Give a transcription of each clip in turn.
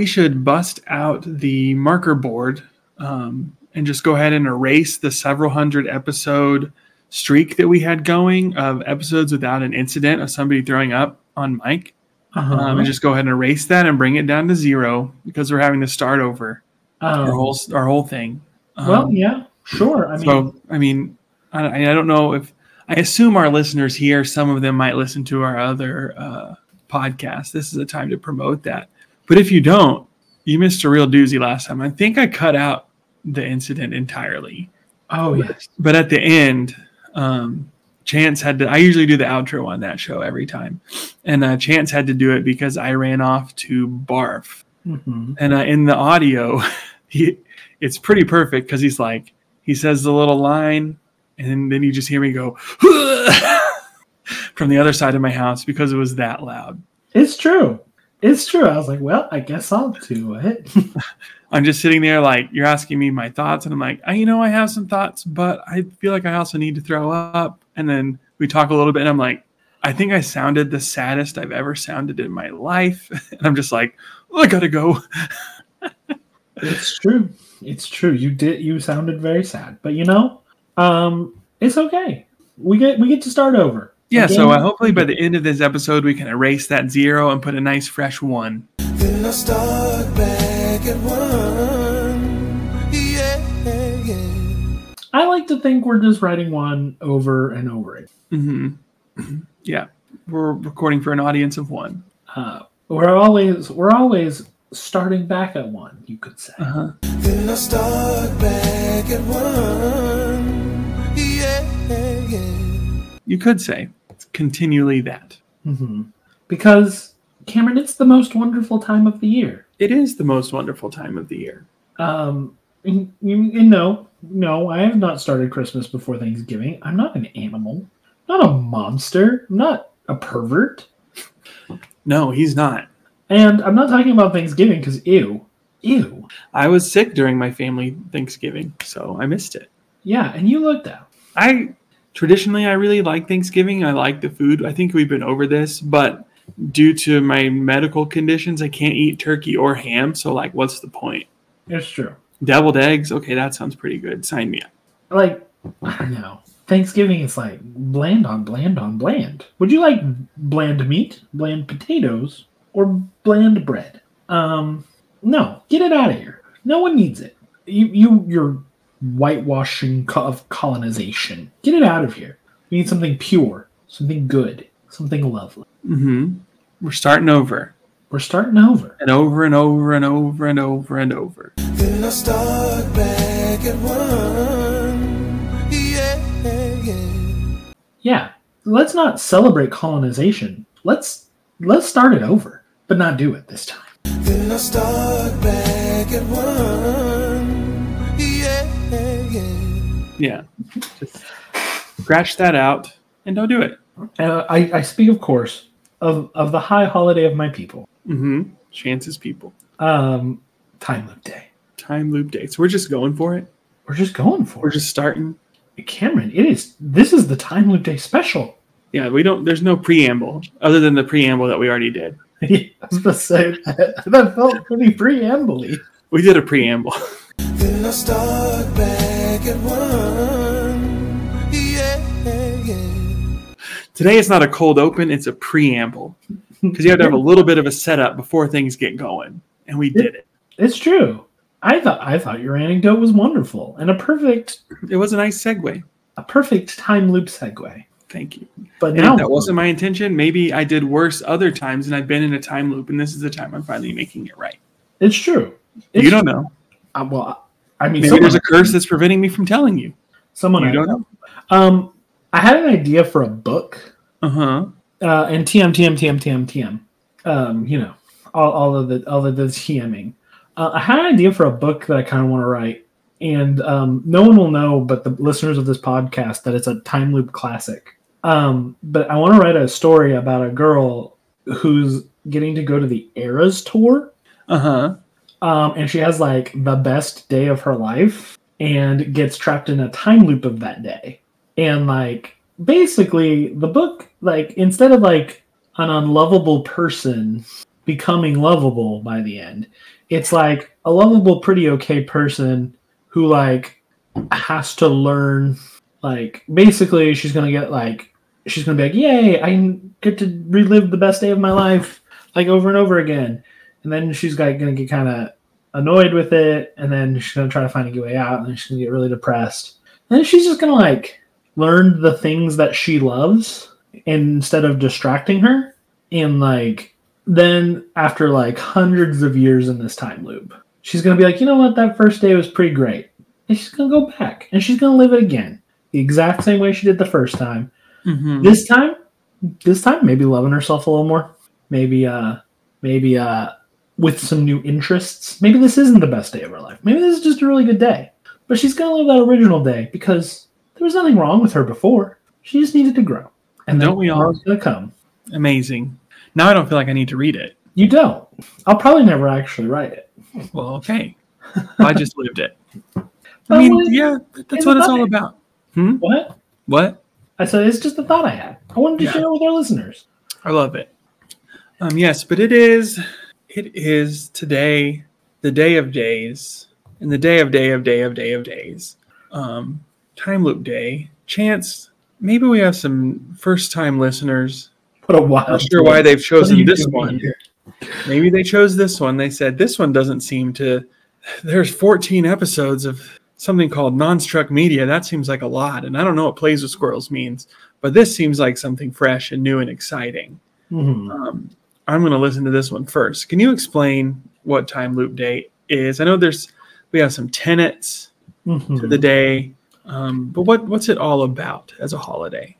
we should bust out the marker board um, and just go ahead and erase the several hundred episode streak that we had going of episodes without an incident of somebody throwing up on mic. Uh-huh. Um, and just go ahead and erase that and bring it down to zero because we're having to start over Um, our whole our whole thing. Um, well, yeah, sure. I mean, so I mean, I, I don't know if I assume our listeners here, some of them might listen to our other uh, podcasts. This is a time to promote that. But if you don't, you missed a real doozy last time. I think I cut out the incident entirely. oh yes, But at the end, um, Chance had to. I usually do the outro on that show every time, and uh, Chance had to do it because I ran off to barf. hmm And uh, in the audio, he it's pretty perfect because he's like he says the little line, and then you just hear me go from the other side of my house because it was that loud. it's true. It's true. I was like, well, I guess I'll do it. I'm just sitting there like you're asking me my thoughts, and I'm like, I, you know, I have some thoughts, but I feel like I also need to throw up. And then we talk a little bit, and I'm like, I think I sounded the saddest I've ever sounded in my life, and I'm just like, I gotta go. it's true. It's true. You did. You sounded very sad, but you know, um, it's okay. We get we get to start over. Yeah, so uh, hopefully by the end of this episode, we can erase that zero and put a nice fresh one. Then I start back at one. Yeah, yeah. I like to think we're just writing one over and over again. hmm Yeah, we're recording for an audience of one. Uh, we're always we're always starting back at one. You could say. Uh-huh. Then I start back at one. Yeah, yeah. You could say it's continually that. hmm Because Cameron, it's the most wonderful time of the year. It is the most wonderful time of the year. Um, and, you, and no, no, I have not started Christmas before Thanksgiving. I'm not an animal, not a monster, I'm not a pervert, No, he's not. and I'm not talking about Thanksgiving because ew, ew. I was sick during my family Thanksgiving, so I missed it. Yeah, and you looked out. I traditionally I really like Thanksgiving. I like the food. I think we've been over this, but due to my medical conditions, I can't eat turkey or ham. So like, what's the point? It's true. Deviled eggs? Okay, that sounds pretty good. Sign me up. Like I don't know. Thanksgiving is like bland on bland on bland. Would you like bland meat, bland potatoes, or bland bread? Um, no, get it out of here. No one needs it. You, you, you're whitewashing of colonization. Get it out of here. We need something pure, something good, something lovely. Mm-hmm. We're starting over We're starting over. and over and over and over and over and over. Then I start back at one. Yeah, yeah. Yeah, let's not celebrate colonization. Let's let's start it over, but not do it this time. Then I start back at one. Yeah. Yeah. Just scratch that out and don't do it. Uh, I, I speak, of course, of, of the high holiday of my people, hmm Chances people. um, Time Loop Day. Time loop dates. We're just going for it. We're just going for it. We're just starting. Cameron, it is. This is the Time Loop Day special. Yeah, we don't. There's no preamble other than the preamble that we already did. I was about to say that felt pretty preamble We did a preamble. Then I start back at one. Yeah, yeah. Today it's not a cold open; it's a preamble because you have to have a little bit of a setup before things get going, and we did it. It's true. I thought I thought your anecdote was wonderful and a perfect It was a nice segue. a perfect time loop segue. Thank you. But And now if that wasn't my intention, maybe I did worse other times, and I've been in a time loop, and this is the time I'm finally making it right. it's true. It's you don't know. Uh, well, I mean, Maybe someone, there's a curse that's preventing me from telling you. someone You I don't know. Um, I had an idea for a book, Uh huh. uh, and TM TM TM TM TM. Um, you know, all, all of the all of the TMing. Uh, I had an idea for a book that I kind of want to write, and um, no one will know, but the listeners of this podcast, that it's a time loop classic. Um, but I want to write a story about a girl who's getting to go to the Eras tour. Uh huh. Um, and she has like the best day of her life and gets trapped in a time loop of that day. And like basically the book, like instead of like an unlovable person becoming lovable by the end, it's like a lovable, pretty okay person who like has to learn like basically she's gonna get like she's gonna be like, Yay, I get to relive the best day of my life like over and over again and then she's like gonna get kind of annoyed with it, and then she's gonna try to find a way out, and then she's gonna get really depressed. And then she's just gonna like learn the things that she loves instead of distracting her, and like then after like hundreds of years in this time loop, she's gonna be like, you know what, that first day was pretty great, and she's gonna go back and she's gonna live it again, the exact same way she did the first time. Mm-hmm. This time, this time maybe loving herself a little more, maybe uh, maybe uh with some new interests. Maybe this isn't the best day of her life. Maybe this is just a really good day. But she's gonna live that original day because there was nothing wrong with her before. She just needed to grow. And Don't we all? gonna come. Amazing. Now I don't feel like I need to read it. You don't. I'll probably never actually write it. Well, okay. I just lived it. I mean, what- yeah, that's what it's all about. Hmm? What? What? I said it's just a thought I had. I wanted to Yeah. share it with our listeners. I love it. Um, yes, but it is, it is today, the day of days, and the day of day of day of day of days. Um, time loop day. Chance, maybe we have some first time listeners. What a wild. Not sure why they've chosen this one. here? Maybe they chose this one. They said this one doesn't seem to. There's 14 episodes of something called non-struck media. That seems like a lot, and I don't know what plays with squirrels means, but this seems like something fresh and new and exciting. Mhm. Um, I'm going to listen to this one first. Can you explain what time loop day is? I know there's we have some tenets to Mhm. the day, um, but what what's it all about as a holiday?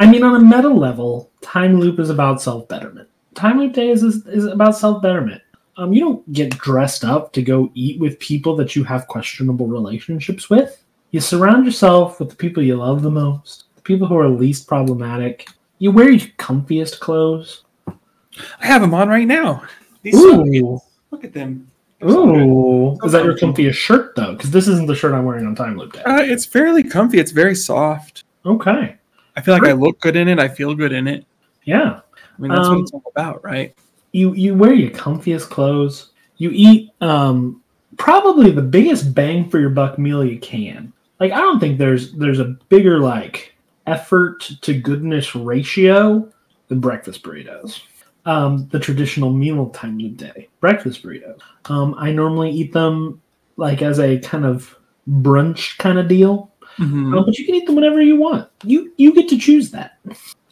I mean, on a meta level, time loop is about self betterment. Time loop day is, is, is about self betterment. Um, you don't get dressed up to go eat with people that you have questionable relationships with. You surround yourself with the people you love the most, the people who are least problematic. You wear your comfiest clothes. I have them on right now. These Ooh, look at them. They're so ooh. Is that your comfiest shirt though? Because this isn't the shirt I'm wearing on time loop day. Uh, it's fairly comfy. It's very soft. Okay, I feel like I look good in it. I feel good in it. yeah. I mean, that's Um, what it's all about, right? you you wear your comfiest clothes. You eat um probably the biggest bang for your buck meal you can. Like I don't think there's there's a bigger like effort to goodness ratio than breakfast burritos. Um, the traditional meal time of day, breakfast burritos. Um, I normally eat them like as a kind of brunch kind of deal. Mhm. Um, but you can eat them whenever you want. You you get to choose that.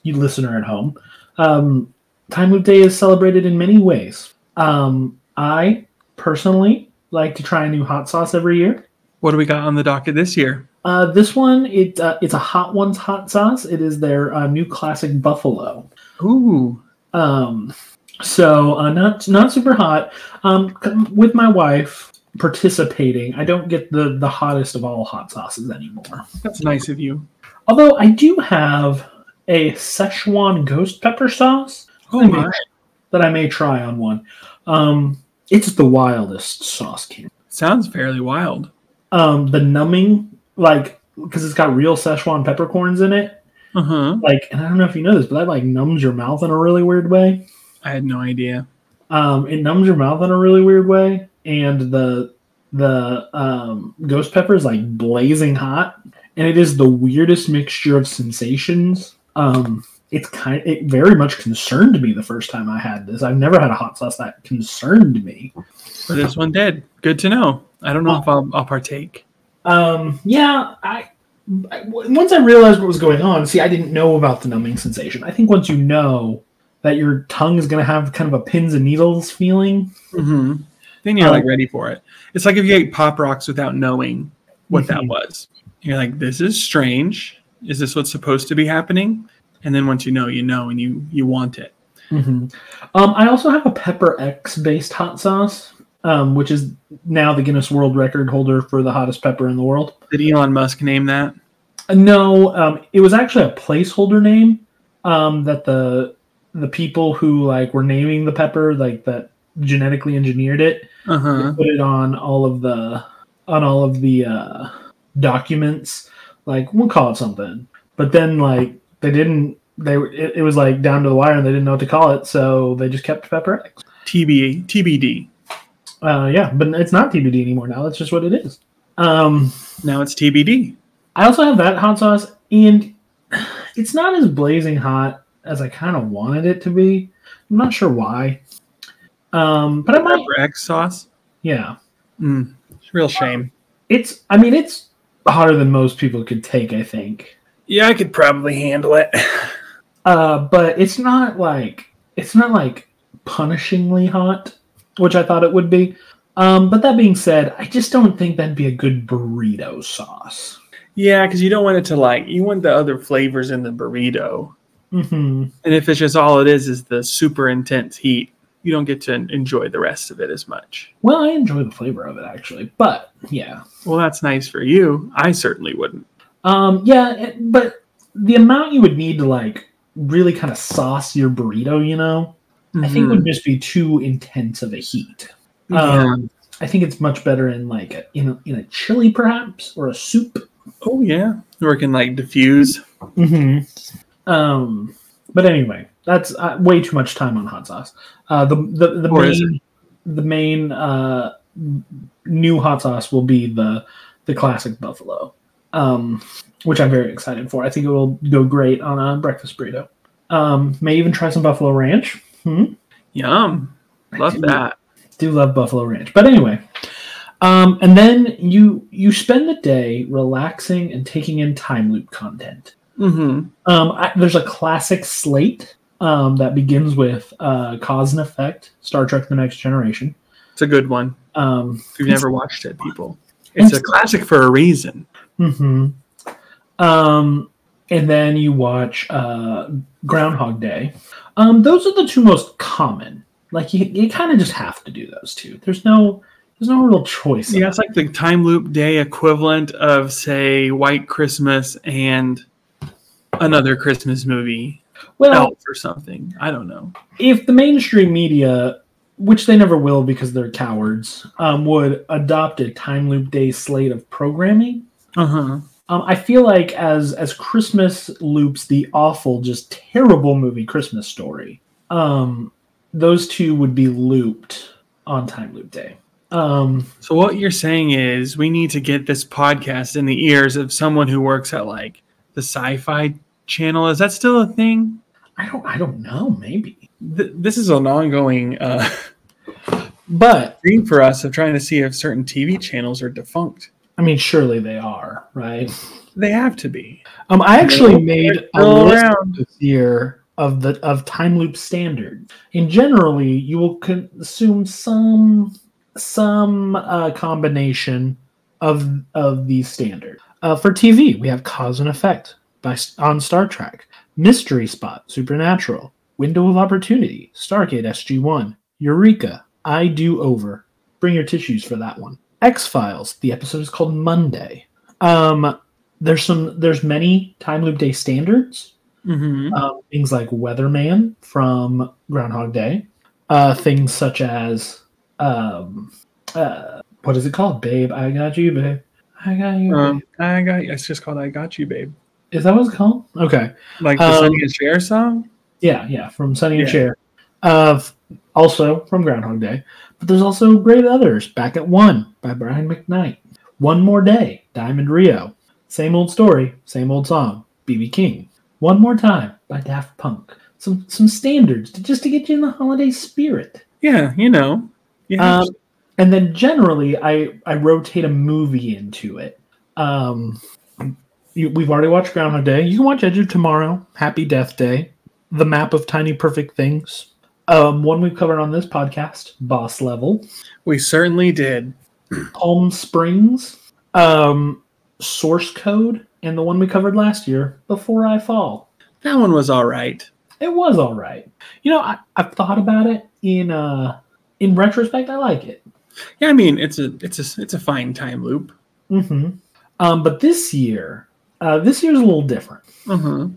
You listener at home. Um, Time of Day is celebrated in many ways. Um, I personally like to try a new hot sauce every year. What do we got on the docket this year? Uh, this one, it uh, it's a Hot Ones hot sauce. It is their uh, new classic buffalo. Ooh, Um, so uh, not not super hot. Um, with my wife participating, I don't get the the hottest of all hot sauces anymore. that's nice of you. Although I do have a Szechuan ghost pepper sauce Oh I my! may- that I may try on one. Um, it's the wildest sauce can. Sounds fairly wild. Um, the numbing, like, because it's got real Szechuan peppercorns in it. Uh huh. Like, and I don't know if you know this, but that like numbs your mouth in a really weird way. I had no idea. Um, it numbs your mouth in a really weird way, and the the um, ghost pepper is like blazing hot, and it is the weirdest mixture of sensations. Um, it's kind it very much concerned me the first time I had this. I've never had a hot sauce that concerned me. But this one did. Good to know. I don't know if I'll, I'll partake. Um, yeah, I once I realized what was going on. See, I didn't know about the numbing sensation. I think once you know that your tongue is going to have kind of a pins and needles feeling, Mm-hmm. Then you're Um, like ready for it. It's like if you ate pop rocks without knowing what that Mhm. was. You're like, this is strange. Is this what's supposed to be happening? And then once you know, you know, and you you want it. Um, I also have a Pepper X based hot sauce, um, which is now the Guinness World Record holder for the hottest pepper in the world. Did Elon Musk name that? Uh, no, um, it was actually a placeholder name um, that the the people who like were naming the pepper, like that genetically engineered it, Uh huh. put it on all of the on all of the uh, documents. Like we'll call it something, but then like they didn't. They were- it, it was like down to the wire, and they didn't know what to call it, so they just kept Pepper X. TB TBD. Uh, yeah, but it's not TBD anymore now. That's just what it is. Um, Now it's TBD. I also have that hot sauce, and it's not as blazing hot as I kind of wanted it to be. I'm not sure why. Um, but I might, X sauce. yeah. Mm, it's real shame. It's, I mean, it's hotter than most people could take. I think. Yeah, I could probably handle it. Uh, but it's not like it's not like punishingly hot, which I thought it would be. Um, but that being said, I just don't think that'd be a good burrito sauce. Yeah, because you don't want it to like you want the other flavors in the burrito, hmm and if it's just all it is is the super intense heat, you don't get to enjoy the rest of it as much. Well, I enjoy the flavor of it actually, but yeah, Well, that's nice for you. I certainly wouldn't. um, yeah, but the amount you would need to like really kind of sauce your burrito, you know, I think would just be too intense of a heat. Yeah. Um, I think it's much better in like a, in a, in a chili perhaps or a soup. oh yeah, or it can like diffuse. Mm-hmm. Um, but anyway, that's uh, way too much time on hot sauce. Uh, the the the Or main the main uh, new hot sauce will be the the classic buffalo, um, which I'm very excited for. I think it will go great on a breakfast burrito. Um, may even try some buffalo ranch. Hmm? Yum. Love do. that. do love buffalo ranch but anyway um, and then you you spend the day relaxing and taking in time loop content Mm-hmm. um, I, there's a classic slate um, that begins with uh, cause and effect star trek the next generation It's a good one. um, If you've never watched it, people, it's a classic for a reason. mhm. um, and then you watch uh, groundhog day um, those are the two most common like you, you kind of just have to do those two there's no there's no real choice Yeah, it's like the time loop day equivalent of say White Christmas and another Christmas movie, well Elf or something. I don't know. if the mainstream media, which they never will because they're cowards, um, would adopt a time loop day slate of programming, Uh huh. Um, I feel like as as Christmas loops the awful, just terrible movie Christmas Story, um, those two would be looped on time loop day. Um, So what you're saying is we need to get this podcast in the ears of someone who works at like the Sci-Fi Channel. Is that still a thing? I don't I don't know maybe, Th- this is an ongoing uh, but dream for us of trying to see if certain TV channels are defunct. I mean surely they are right. They have to be. Um, I actually made a list around. this year of the of time loop standards. And generally, you will consume some some uh, combination of of these standards. Uh, for TV, we have Cause and Effect by on Star Trek, Mystery Spot, Supernatural, Window of Opportunity, Stargate SG One, Eureka, I Do Over. Bring your tissues for that one. X Files. The episode is called Monday. Um, there's some there's many time loop day standards Mm-hmm. um, things like weatherman from groundhog day uh, things such as um, uh, what is it called babe i got you babe i got you Um. I got. It's just called "I Got You, Babe." is that what it's called okay Like the Um, Sonny and Cher song. yeah yeah from Sonny and Yeah. Cher. uh, also from groundhog day but there's also great others back at one by brian mcknight one more day diamond rio same old story same old song bb king one more time by daft punk some some standards to, just to get you in the holiday spirit Yeah, you know. Yeah. Um, and then generally, I I rotate a movie into it. Um, you, we've already watched Groundhog Day. You can watch Edge of Tomorrow, Happy Death Day, The Map of Tiny Perfect Things. Um, one we've covered on this podcast, Boss Level, we certainly did. Palm Springs, um, Source Code, and the one we covered last year, Before I Fall. That one was all right. It was all right. You know, I, I've thought about it in uh, in retrospect. I like it. Yeah, I mean it's a it's a it's a fine time loop. hmm Um, but this year, uh, this year's a little different. Huh.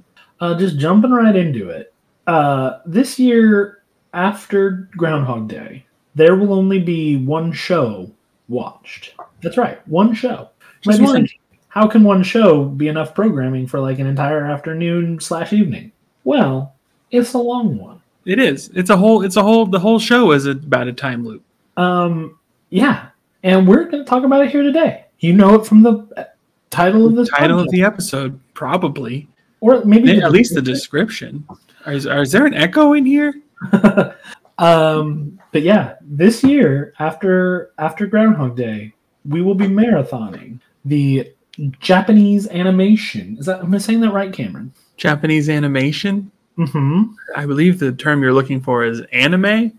Uh, just jumping right into it. uh, this year after Groundhog Day, there will only be one show watched. That's right, one show. Just one. thinking, how can one show be enough programming for like an entire afternoon slash evening? Well, it's a long one. It is. It's a whole. It's a whole. The whole show is about a time loop. Um, yeah, and we're going to talk about it here today. You know it from the uh, title of this Title of the episode, probably. or maybe At least the description. Is, is there an echo in here? um, but yeah, this year after after Groundhog Day, we will be marathoning the Japanese animation. Is that am I saying that right, Cameron? Japanese animation. Mm-hmm. I believe the term you're looking for is anime.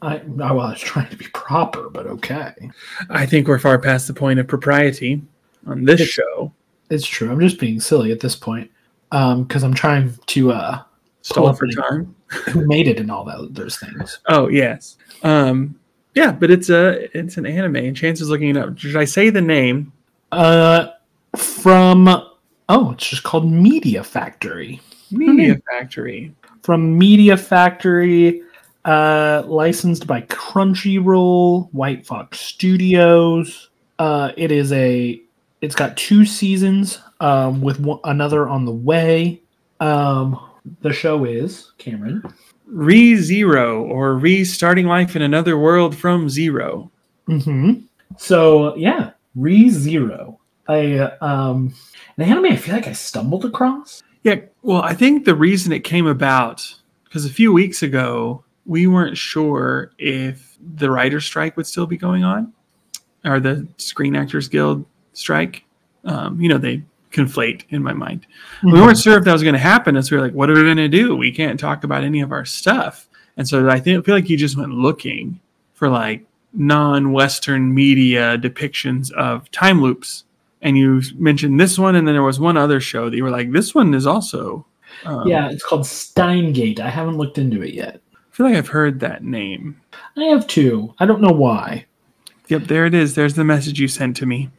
I, I was trying to be proper, but okay, I think we're far past the point of propriety on this It's- show. it's true. I'm just being silly at this point because I'm trying to uh, Stall for time. who made it and all that those things. Oh yes. Um. Yeah, but it's a it's an anime, and Chance is looking it up. Should I say the name? Uh, from oh, it's just called Media Factory. Media Factory. From Media Factory, uh, licensed by Crunchyroll, White Fox Studios. Uh, it is a. It's got two seasons, um, with one, another on the way. Um, the show is Cameron. Re Zero or Restarting Life in Another World from Zero. Mm-hmm. So yeah, Re:Zero. I um, an anime I feel like I stumbled across. Yeah, well, I think the reason it came about because a few weeks ago we weren't sure if the writer's strike would still be going on or the Screen Actors Guild strike. Um, you know, they conflate in my mind. We weren't sure if that was going to happen, and so we were like, "What are we going to do? We can't talk about any of our stuff." And so I think feel like you just went looking for like non-Western media depictions of time loops, and you mentioned this one, and then there was one other show that you were like, "This one is also." Um, Yeah, it's called Steins;Gate. I haven't looked into it yet. I feel like I've heard that name. I have two. I don't know why. Yep, there it is. There's the message you sent to me.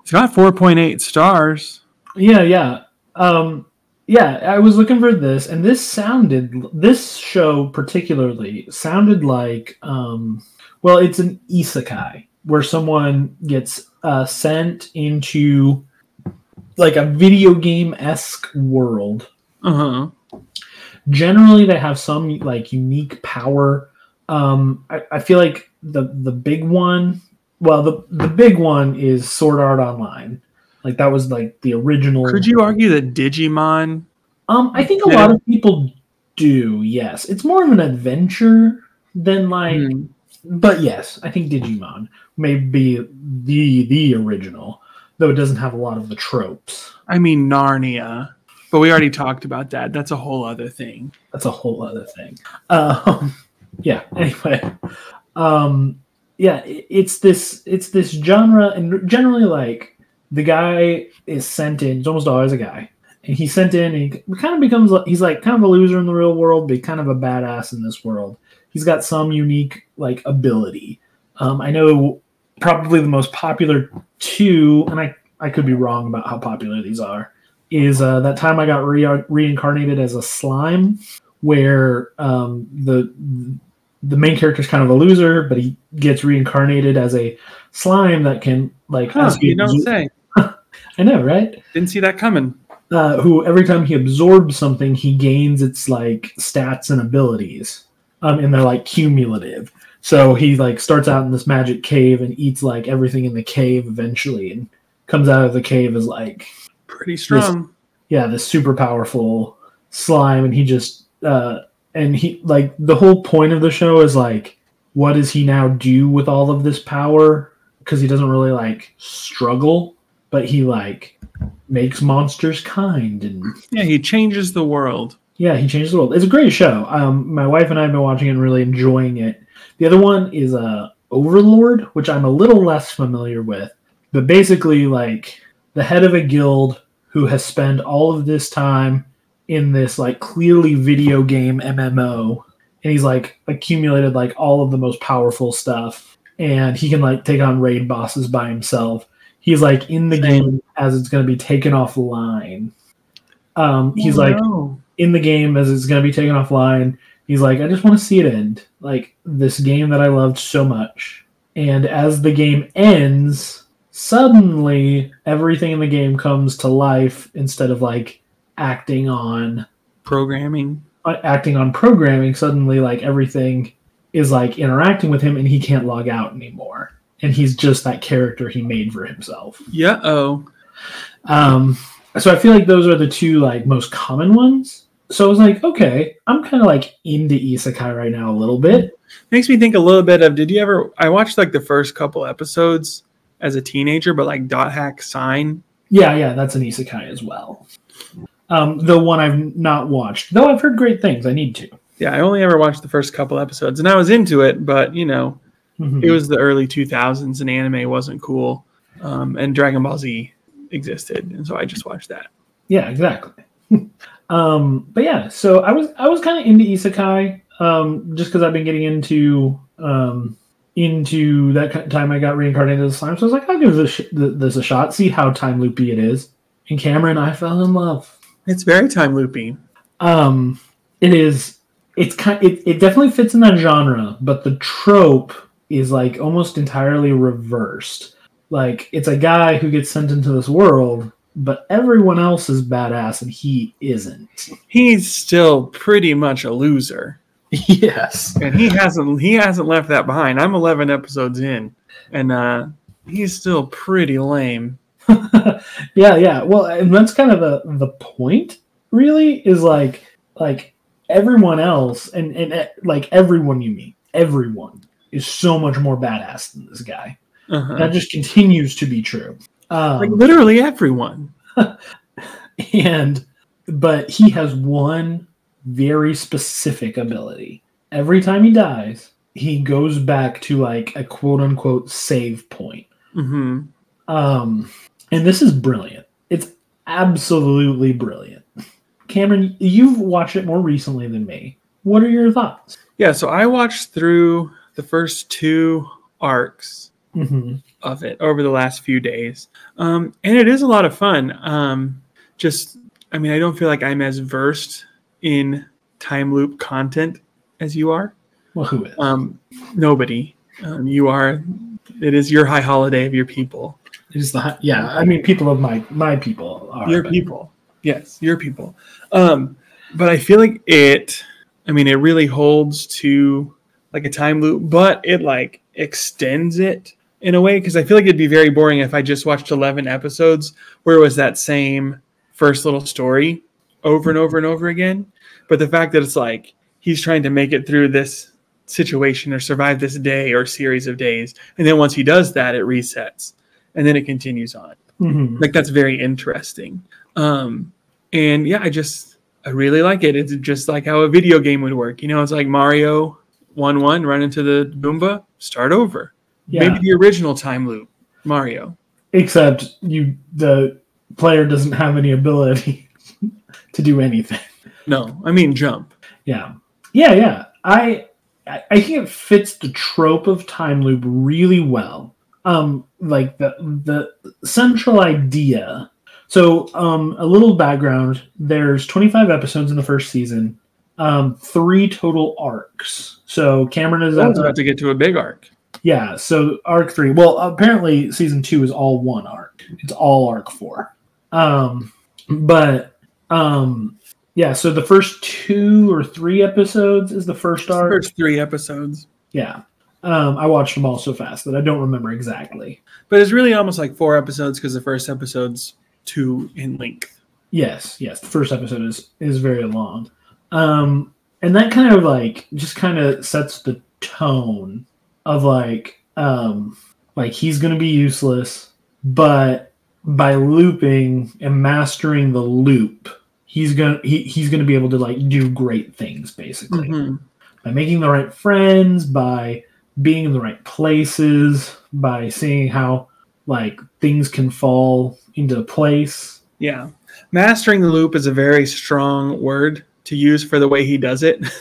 It's got 4.8 stars. Yeah, yeah. Um yeah, I was looking for this and this sounded this show particularly sounded like um well, it's an isekai where someone gets uh sent into like a video game-esque world Uh huh. generally they have some like unique power um I, I feel like the the big one well the the big one is sword art online like that was like the original Could you argue that Digimon? um i think a lot of people do yes it's more of an adventure than like Hmm. but yes i think digimon may be the the original though it doesn't have a lot of the tropes I mean Narnia, but we already talked about that. That's a whole other thing. that's a whole other thing. Um, yeah. Anyway, um, yeah, it's this it's this genre, and generally, like the guy is sent in. It's almost always a guy, and he's sent in. And he kind of becomes he's like kind of a loser in the real world, but kind of a badass in this world. He's got some unique like ability. Um, I know probably the most popular two, and I I could be wrong about how popular these are. Is uh, that time I got re- reincarnated as a slime, where um, the the main character is kind of a loser, but he gets reincarnated as a slime that can like Huh, you don't absor- say. I know, right? Didn't see that coming. uh, who every time he absorbs something, he gains its like stats and abilities, um, and they're like cumulative. So he like starts out in this magic cave and eats like everything in the cave eventually, and comes out of the cave as like Pretty strong. yeah, this super powerful slime, and he just uh, and he like the whole point of the show is like, what does he now do with all of this power? Because he doesn't really like struggle, but he like makes monsters kind and Yeah, he changes the world. yeah, he changed the world. It's a great show. Um, my wife and I have been watching it and really enjoying it. The other one is uh, Overlord, which I'm a little less familiar with, but basically, like the head of a guild who has spent all of this time in this like clearly video game MMO, and he's like accumulated like all of the most powerful stuff, and he can like take on raid bosses by himself. He's like in the game as it's going to be taken offline. Um, he's Oh, like no. in the game as it's going to be taken offline. He's like, I just want to see it end. Like this game that I loved so much. And as the game ends, suddenly everything in the game comes to life instead of like acting on Programming. uh, acting on programming. Suddenly, like everything is like interacting with him, and he can't log out anymore. And he's just that character he made for himself. Yeah. Oh. Um, so I feel like those are the two like most common ones. So I was like, okay, I'm kind of like into isekai right now a little bit. Makes me think a little bit of. Did you ever? I watched like the first couple episodes as a teenager, but like Dot Hack Sign. Yeah, yeah, that's an isekai as well. Um, the one I've not watched, though I've heard great things. I need to. Yeah, I only ever watched the first couple episodes, and I was into it, but you know, Mhm. it was the early 2000s, and anime wasn't cool, um, and Dragon Ball Z existed, and so I just watched that. Yeah, exactly. um, but yeah, so I was I was kind of into isekai, um, just because I've been getting into um, into that ki- time I got reincarnated as a slime. So I was like, I'll give this sh- this a shot, see how time loopy it is. And Cameron, I fell in love. It's very time loopy. Um, it is. It's kind. It, it definitely fits in that genre, but the trope is like almost entirely reversed. Like it's a guy who gets sent into this world, but everyone else is badass and he isn't. He's still pretty much a loser, Yes. and he hasn't he hasn't left that behind. I'm 11 episodes in, and uh, he's still pretty lame. yeah, yeah. Well, and that's kind of the the point. Really, is like like everyone else, and and like everyone you meet, everyone is so much more badass than this guy. Uh-huh. That just continues to be true. Um, Like literally everyone. and but he has one very specific ability. Every time he dies, he goes back to like a quote unquote save point. hmm Um, and this is brilliant. It's absolutely brilliant. Cameron, you've watched it more recently than me. What are your thoughts? Yeah, so I watched through the first two arcs hmm of it over the last few days. Um, and it is a lot of fun. Um, just, I mean, I don't feel like I'm as versed in time loop content as you are. Well, who is? Um, nobody. Um, you are, it is your high holiday of your people. It is the yeah? I mean, people of my my people are your but- people. Yes, your people. Um, but I feel like it, I mean, it really holds to like a time loop, but it like extends it in a way because I feel like it'd be very boring if I just watched 11 episodes where it was that same first little story over and over and over again. But the fact that it's like he's trying to make it through this situation or survive this day or series of days. And then once he does that, it resets and then it continues on Mhm. like that's very interesting um and yeah i just i really like it it's just like how a video game would work you know it's like mario 1 1 run into the goomba start over Yeah. maybe the original time loop mario Except you, the player doesn't have any ability to do anything. no i mean jump Yeah, yeah, yeah. I I I think it fits the trope of time loop really well. Um, like the the central idea. So, um, a little background. There's 25 episodes in the first season. Um, three total arcs. So Cameron is i at was the, about to get to a big arc yeah. So arc three. Well, apparently season two is all one arc. It's all arc four. Um, but um, yeah. So the first two or three episodes is the first arc. first three episodes Yeah. Um, I watched them all so fast that I don't remember exactly. but it's really almost like four episodes because the first episode's two in length Yes, yes. The first episode is is very long, um, and that kind of like just kind of sets the tone of like um, like he's gonna be useless, but by looping and mastering the loop, he's gonna he, he's gonna be able to like do great things basically. Mhm. by making the right friends, by being in the right places, by seeing how like things can fall into place. yeah mastering the loop is a very strong word to use for the way he does it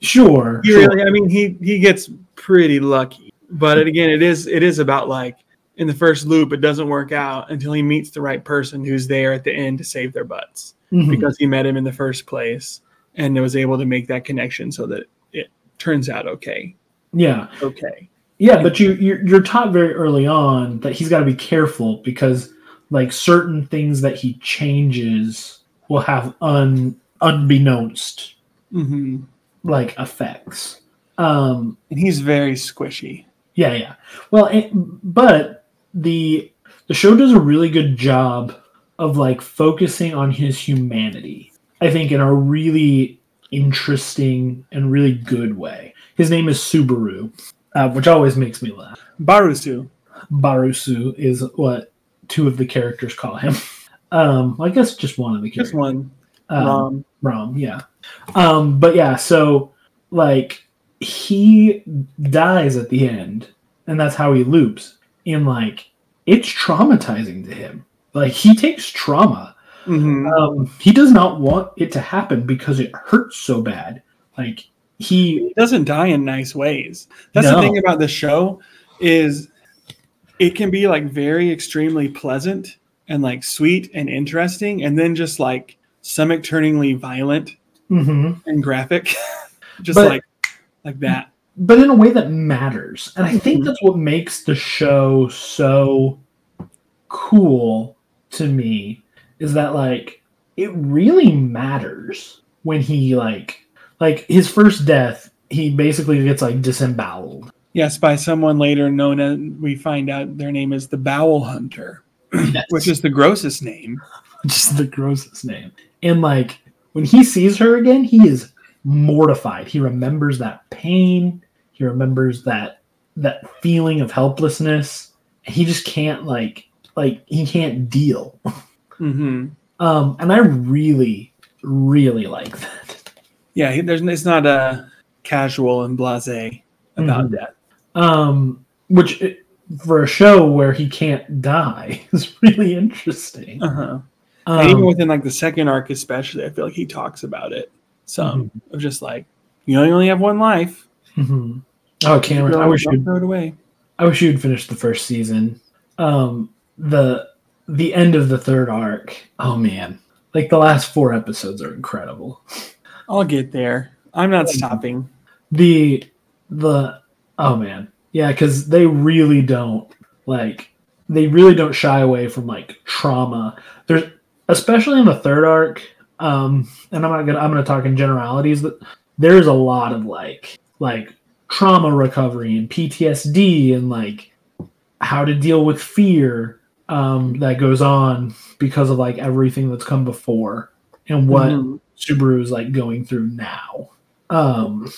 Sure, He sure. really, I mean, he he gets pretty lucky, but it, again, it is it is about like in the first loop, it doesn't work out until he meets the right person who's there at the end to save their butts, Mhm. because he met him in the first place and was able to make that connection so that it turns out okay. yeah, Okay. yeah, but you you're, you're taught very early on that he's got to be careful because like certain things that he changes will have un unbeknownst hmm like effects. Um, And he's very squishy. Yeah, yeah. Well, it, but the the show does a really good job of like focusing on his humanity. I think in a really interesting and really good way. His name is Subaru, uh, which always makes me laugh. Barusu. Barusu is what two of the characters call him. Um, I guess just one of the characters. Just one. Um, Rom. Rom, yeah. Um, but yeah, so like he dies at the end, and that's how he loops. And like it's traumatizing to him. Like he takes trauma. hmm Um, he does not want it to happen because it hurts so bad. Like he He doesn't die in nice ways. That's the thing about the show is it can be like very extremely pleasant and like sweet and interesting, and then just like stomach turningly violent Mhm. and graphic, just But- like like that. but in a way that matters. And I think Mhm. that's what makes the show so cool to me is that like it really matters when he like like his first death he basically gets like disemboweled Yes, by someone later known as we find out their name is the Bowel Hunter, which is the grossest name. just the grossest name and like when he sees her again he is mortified. He remembers that pain. He remembers that that feeling of helplessness. He just can't like like he can't deal. Hmm um and i really really like that. Yeah, he- there's it's not a casual and blasé about Mhm. that. um which it, for a show where he can't die is really interesting. Uh-huh. And even um, within like the second arc, especially, I feel like he talks about it some Mm-hmm. of just like you only have one life. mhm. oh cameron i wish you'd throw it away. I wish you'd finished the first season. Um, the the end of the third arc. Oh man, like the last four episodes are incredible. I'll get there. I'm not stopping. The the oh man, yeah, because they really don't like they really don't shy away from like trauma. There's especially in the third arc. Um, and I'm not gonna I'm gonna talk in generalities, but there's a lot of like like trauma recovery and PTSD and like how to deal with fear um, that goes on because of like everything that's come before and what Mhm. Subaru is like going through now. Um,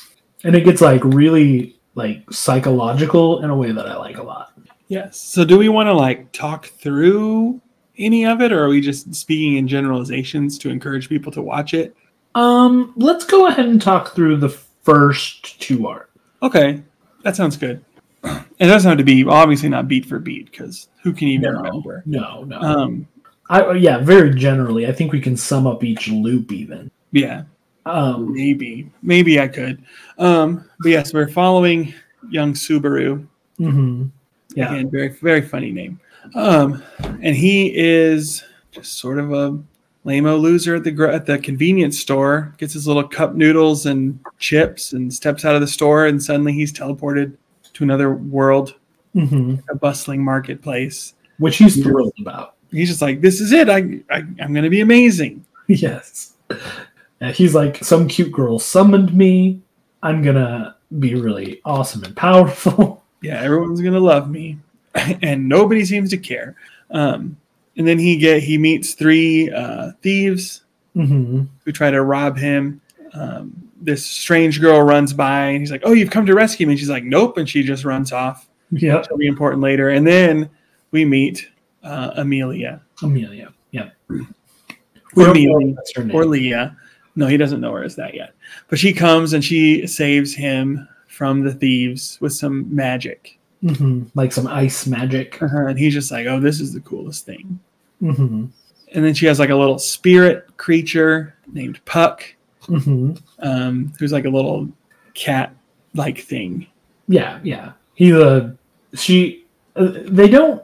and it gets like really like psychological in a way that I like a lot. Yes. So, do we want to like talk through any of it, or are we just speaking in generalizations to encourage people to watch it? Um, let's go ahead and talk through the first two arcs. Okay, that sounds good. It doesn't have to be obviously not beat for beat because who can even remember? No, no. Um, I yeah, very generally, I think we can sum up each loop even. yeah, Um, maybe, maybe I could. Um, but yes, we're following young Subaru. Mm-hmm. Yeah. Very very funny name. Um, and he is just sort of a lame-o loser at the at the convenience store. Gets his little cup noodles and chips, and steps out of the store, and suddenly he's teleported to another world, hmm a bustling marketplace. Which he's thrilled about. He's just like, "This is it. I, I I'm gonna be amazing." yes. And he's like, some cute girl summoned me. I'm gonna be really awesome and powerful. yeah, everyone's gonna love me, and nobody seems to care. Um, and then he get he meets three uh, thieves hmm who try to rob him. Um, this strange girl runs by, and he's like, "Oh, you've come to rescue me." And she's like, "Nope," and she just runs off. Yep. It'll be important later. And then we meet uh, Amelia Amelia. yeah. Or Amelia. if that's her name. or Leah. No, he doesn't know her as that yet. But she comes and she saves him from the thieves with some magic. Hmm Like some ice magic. Uh-huh. And he's just like, "Oh, this is the coolest thing." hmm And then she has like a little spirit creature named Puck, hmm um, who's like a little cat-like thing. Yeah, yeah. He the she. Uh, they don't.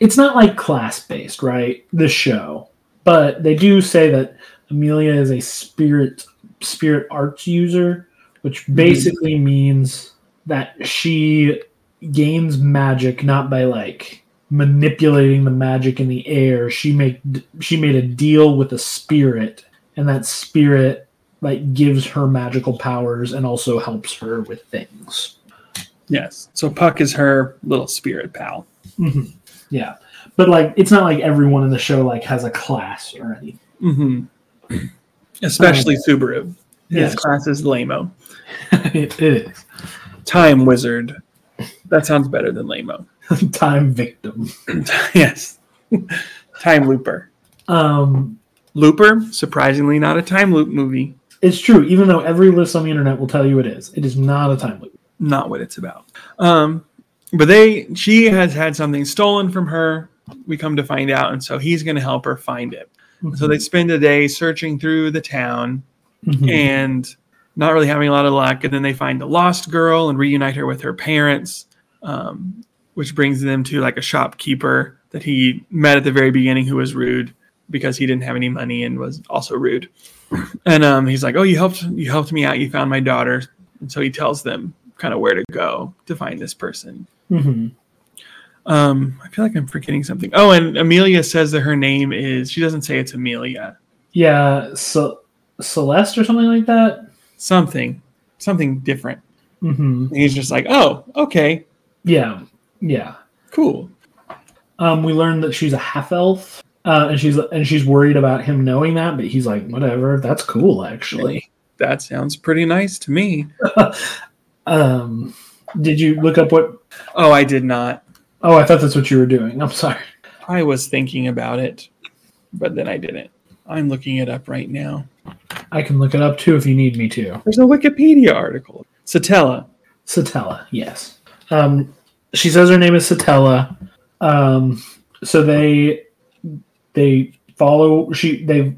It's not like class based, right? The show, but they do say that Amelia is a spirit spirit arts user, which basically means that she gains magic not by like manipulating the magic in the air. She make she made a deal with a spirit, and that spirit like gives her magical powers and also helps her with things. Yes. So Puck is her little spirit pal. hmm Yeah, but like it's not like everyone in the show like has a class or anything. hmm Especially Subaru. His Yes. class is Lamo. it is Time Wizard. That sounds better than Lamo. time victim. yes. time Looper. Um, Looper, surprisingly not a time loop movie. it's true. Even though every list on the internet will tell you it is, it is not a time loop. Not what it's about. Um, but they she has had something stolen from her. We come to find out, and so he's gonna help her find it. So they spend a day searching through the town Mhm. and not really having a lot of luck. And then they find a lost girl and reunite her with her parents, um, which brings them to like a shopkeeper that he met at the very beginning who was rude because he didn't have any money and was also rude. And um, he's like, "Oh, you helped you helped me out. You found my daughter." And so he tells them kind of where to go to find this person. Mhm. Um, I feel like I'm forgetting something. Oh, and Amelia says that her name is. She doesn't say it's Amelia. Yeah, so Celeste or something like that. Something, something different. hmm And he's just like, oh, okay, Yeah, yeah. cool. Um, we learned that she's a half elf, uh, and she's and she's worried about him knowing that, but he's like, whatever. That's cool, actually. That sounds pretty nice to me. Um, did you look up what? Oh, I did not. Oh, I thought that's what you were doing. I'm sorry. I was thinking about it, but then I didn't. I'm looking it up right now. I can look it up too if you need me to. There's a Wikipedia article. Satella. Satella, yes. Um, she says her name is Satella. Um, so they they follow she they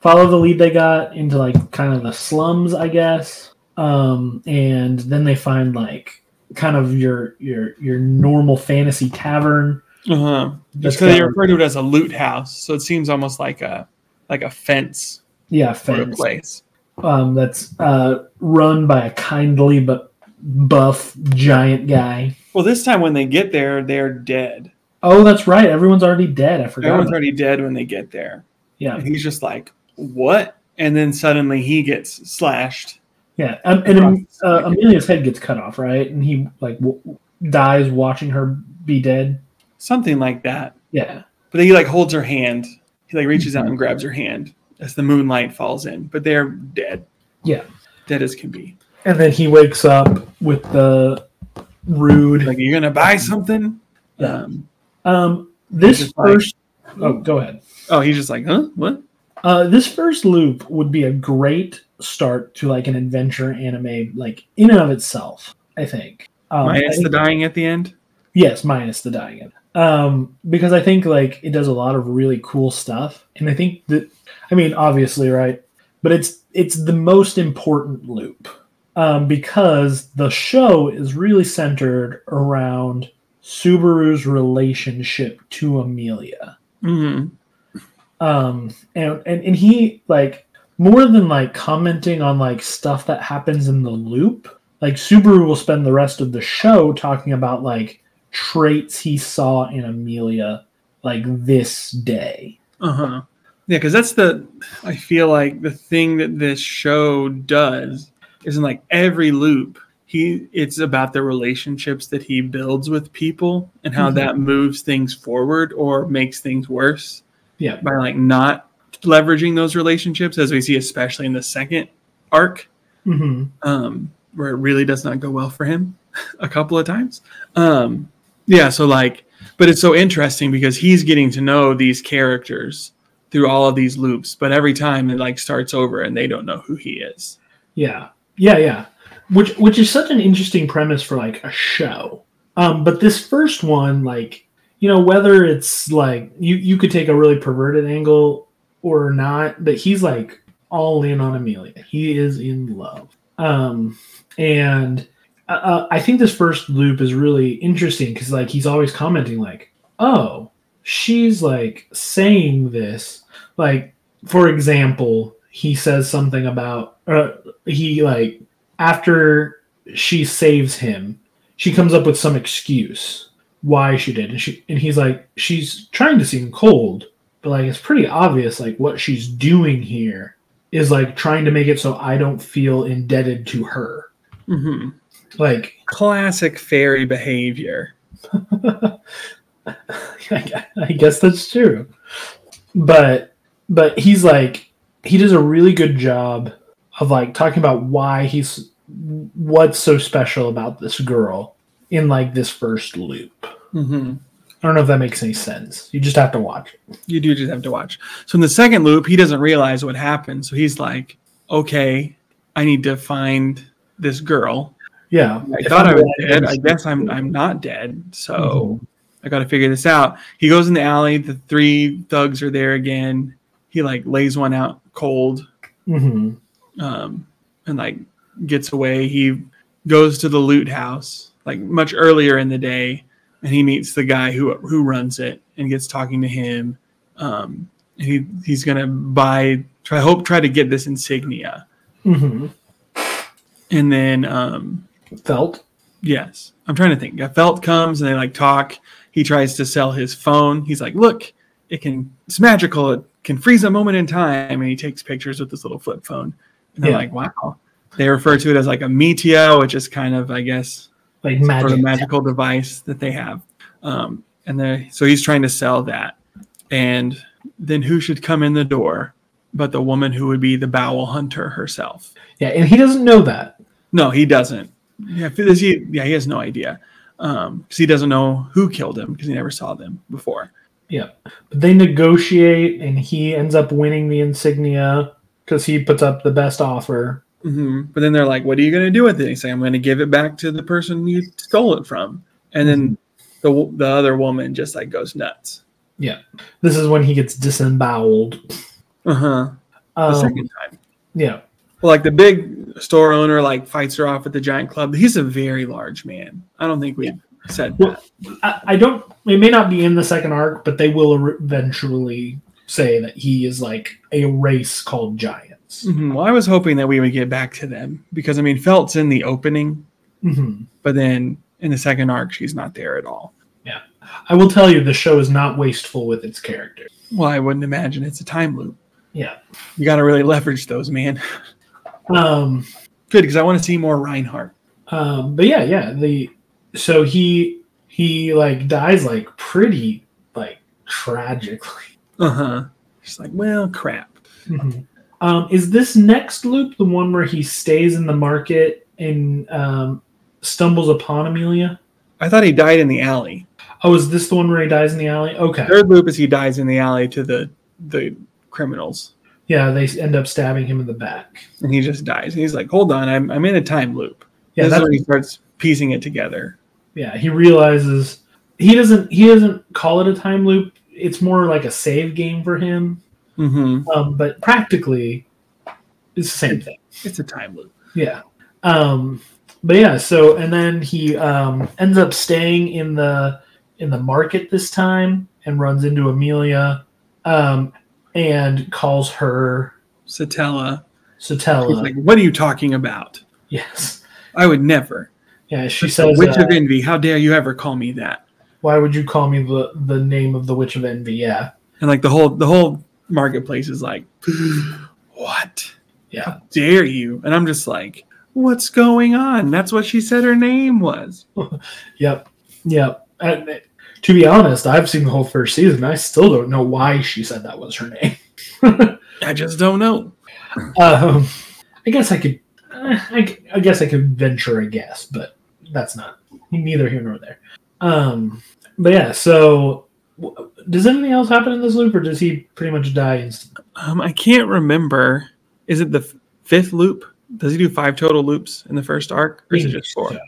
follow the lead they got into like kind of the slums, I guess. Um, and then they find like kind of your your your normal fantasy tavern. Uh huh. That's Just because they refer to it as a loot house, so it seems almost like a like a fence Yeah, sort of fence. place. Um, that's uh, run by a kindly but buff giant guy. Well, this time when they get there, they're dead. Oh, that's right. Everyone's already dead. I forgot. Everyone's already dead when they get there. Yeah, And he's just like, "What?" And then suddenly he gets slashed. yeah. Um, and uh, Amelia's head gets cut off, right? And he like w- dies watching her be dead. something like that. Yeah, But then he like holds her hand. He like reaches out and grabs her hand as the moonlight falls in. But they're dead, yeah. dead as can be. And then he wakes up with the rude. Like, you're gonna buy something? Yeah. Um, Um, this Just like- first. Oh, go ahead. oh, he's just like, huh? What? Uh, this first loop would be a great start to like an adventure anime, like in and of itself. I think. Um, I Minus think- the dying at the end. Yes, minus the dying. Um, because I think like it does a lot of really cool stuff, and I think that I mean obviously right, but it's it's the most important loop um, because the show is really centered around Subaru's relationship to Amelia hmm um and, and and he like more than like commenting on like stuff that happens in the loop like subaru will spend the rest of the show talking about like traits he saw in amelia like this day Uh huh. Yeah, because that's the. I feel like the thing that this show does is in like every loop. He it's about the relationships that he builds with people and how Mhm. that moves things forward or makes things worse yeah by like not leveraging those relationships, as we see especially in the second arc, hmm um, where it really does not go well for him a couple of times. Um, yeah, so like, but it's so interesting because he's getting to know these characters through all of these loops, but every time it like starts over and they don't know who he is. yeah yeah yeah. Which which is such an interesting premise for like a show. Um but this first one like you know whether it's like you you could take a really perverted angle or not but he's like all in on amelia. He is in love. Um and uh, uh, i think this first loop is really interesting because like he's always commenting like oh she's like saying this. Like for example, he says something about uh, he like after she saves him, she comes up with some excuse why she did, and she and he's like she's trying to seem cold, but like it's pretty obvious like what she's doing here is like trying to make it so I don't feel indebted to her. hmm Like Classic fairy behavior. I guess that's true. But but he's like he does a really good job of like talking about why he's what's so special about this girl in like this first loop. hmm I don't know if that makes any sense. You just have to watch it. You do just have to watch. So in the second loop, he doesn't realize what happened. So he's like, "Okay, I need to find this girl. Yeah. I If thought I was dead. I guess I'm I'm not dead. So Mhm. I got to figure this out." He goes in the alley. The three thugs are there again. He like lays one out cold, Mhm. Um, and like gets away. He goes to the loot house like much earlier in the day, and he meets the guy who who runs it and gets talking to him. Um, and he he's gonna buy. Try hope try to get this insignia, Mhm. and then um, Felt. Yes. I'm trying to think. Felt comes and they like talk. He tries to sell his phone. He's like, look, it can, it's magical. It can freeze a moment in time. And he takes pictures with this little flip phone. And they're Yeah. like, wow. They refer to it as like a Meteor, which is kind of, I guess, Like sort of magical device that they have. Um, and they so he's trying to sell that. And then who should come in the door but the woman who would be the bowel hunter herself? Yeah, and he doesn't know that. No, he doesn't. Yeah, he, yeah, he has no idea because he doesn't know who killed him because he never saw them before. Yeah. But they negotiate and he ends up winning the insignia because he puts up the best offer. hmm But then they're like, "What are you going to do with it?" He's like, "I'm going to give it back to the person you stole it from." And then the the other woman just like goes nuts. Yeah, this is when he gets disemboweled. Uh huh. The Um, second time, yeah. well, like the big store owner like fights her off at the giant club. He's a very large man. I don't think we said Well, that. I, I don't, it may not be in the second arc, but they will eventually say that he is like a race called giants. Mhm. Well, I was hoping that we would get back to them because I mean, Felt's in the opening, hmm but then in the second arc, she's not there at all. Yeah, I will tell you, the show is not wasteful with its characters. Well, I wouldn't imagine it's a time loop. Yeah. You got to really leverage those, man. Um, Good, because I want to see more Reinhard. um, but yeah, yeah. The so he he like dies like pretty like tragically. Uh huh. She's like, well, crap. Um, is this next loop the one where he stays in the market and um, stumbles upon Amelia? I thought he died in the alley. Oh, is this the one where he dies in the alley? Okay. Third loop is he dies in the alley to the the criminals, Yeah, they end up stabbing him in the back. and he just dies. And he's like, hold on, I'm I'm in a time loop. Yeah, that's, when he starts piecing it together. yeah. He realizes he doesn't he doesn't call it a time loop. It's more like a save game for him. Mm-hmm. Um, but practically, it's the same thing. It's a time loop. Yeah. Um, but yeah. So and then he um, ends up staying in the in the market this time and runs into Amelia, um, and calls her Satella. Satella. like, what are you talking about? yes. I would never. Yeah. She The says, Witch uh, of Envy. How dare you ever call me that? "Why would you call me the the name of the Witch of Envy?" Yeah. And like the whole the whole marketplace is like, what? Yeah. How dare you? And I'm just like, what's going on? That's what she said her name was. Yep. Yep. And, to be honest, I've seen the whole first season. I still don't know why she said that was her name. I just don't know. Um, I guess I could. I, I guess I could venture a guess, but that's not neither here nor there. Um, but yeah. So, does anything else happen in this loop, or does he pretty much die instantly? Um, I can't remember. Is it the f- fifth loop? Does he do five total loops in the first arc, or is it just four? So,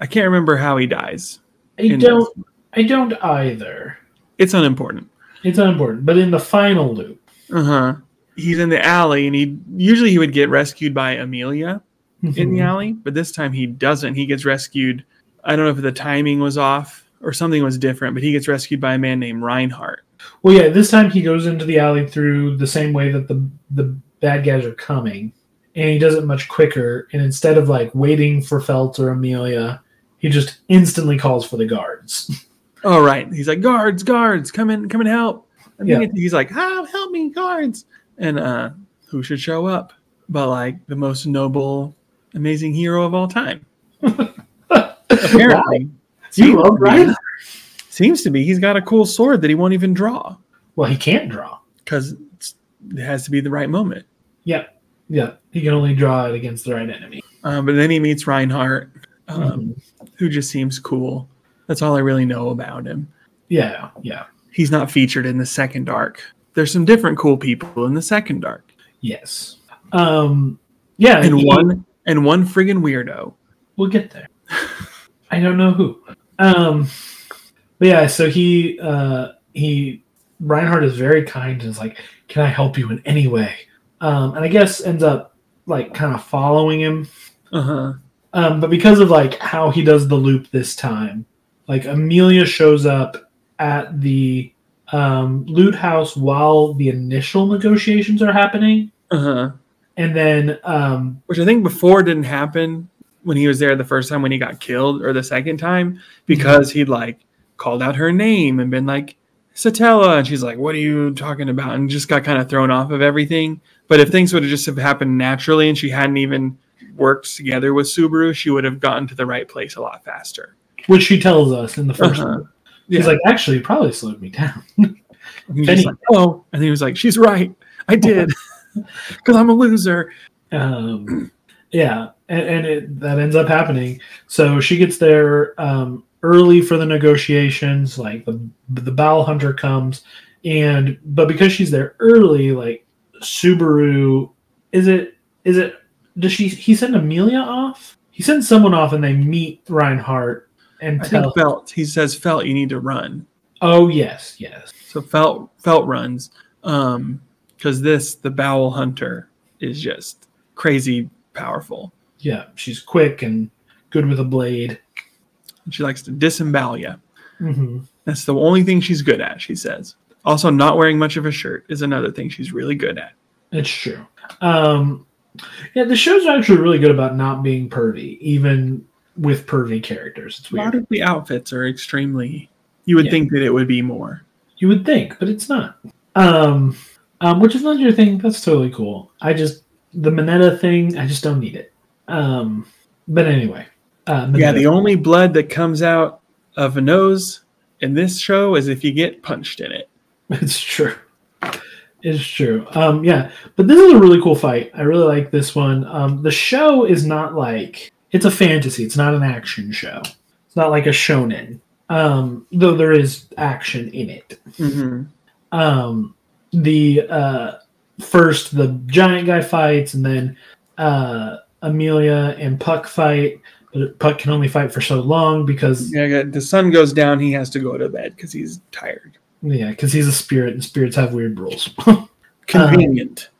I can't remember how he dies. I don't. I don't either. It's unimportant. It's unimportant. But in the final loop, Uh huh. He's in the alley, and he usually he would get rescued by Amelia in the Mhm. alley, but this time he doesn't. He gets rescued. I don't know if the timing was off or something was different, but he gets rescued by a man named Reinhard. Well, yeah, this time he goes into the alley through the same way that the the bad guys are coming, and he does it much quicker. And instead of like waiting for Felt or Amelia, he just instantly calls for the guards. Oh right, he's like guards, guards, come in, come and help. And Yeah. he's like, ah, help me, guards. And uh, who should show up? But like the most noble, amazing hero of all time. Apparently, You love be. Seems to be. He's got a cool sword that he won't even draw Well, he can't draw. because it has to be the right moment. Yeah, yeah. He can only draw it against the right enemy. Um, but then he meets Reinhard, um, Mhm. who just seems cool. That's all I really know about him. Yeah, yeah, He's not featured in the second arc. There's some different cool people in the second arc, yes. Um, yeah, and he- one and one friggin' weirdo. We'll get there. I don't know who. Um, but yeah, so he uh, he Reinhard is very kind and is like, "Can I help you in any way?" Um, and I guess ends up like kind of following him. Uh huh. Um, but because of like how he does the loop this time, like Amelia shows up at the um, loot house while the initial negotiations are happening, Uh huh. and then um, Which I think before didn't happen when he was there the first time when he got killed or the second time because he'd like called out her name and been like Satella and she's like what are you talking about and just got kind of thrown off of everything but if things would have just have happened naturally and she hadn't even worked together with Subaru she would have gotten to the right place a lot faster which she tells us in the 1st Uh-huh. one. He's Yeah. like, actually, probably slowed me down. And he's just like, oh and he was like she's right I did because I'm a loser um, yeah, and, and it, that ends up happening. So she gets there um, early for the negotiations. Like the the Bowel Hunter comes, and but because she's there early, like Subaru, is it is it? Does she? He send Amelia off. He sends someone off, and they meet Reinhard and I tell. Felt he says Felt you need to run oh yes, yes. So Felt Felt runs um because this the Bowel Hunter is just crazy powerful. Yeah, she's quick and good with a blade. She likes to disembowel you. hmm That's the only thing she's good at. She says. Also, not wearing much of a shirt is another thing she's really good at. It's true. Um, yeah, the show's actually really good about not being pervy, even with pervy characters. It's A lot weird. of the outfits are extremely. You would Yeah. think that it would be more. You would think, but it's not. Um, um, which is not your thing. That's totally cool. I just the Mineta thing. I just don't need it. Um, but anyway, uh, Yeah, the only blood that comes out of a nose in this show is if you get punched in it. It's true. It's true. Um, yeah, but this is a really cool fight. I really like this one. Um, the show is not like it's a fantasy. It's not an action show. It's not like a shonen. Um, though there is action in it. Mm-hmm. Um, the uh, first the giant guy fights, and then uh, Amelia and Puck fight. But Puck can only fight for so long because Yeah, the sun goes down. He has to go to bed because he's tired. yeah, because he's a spirit, and spirits have weird rules. Convenient.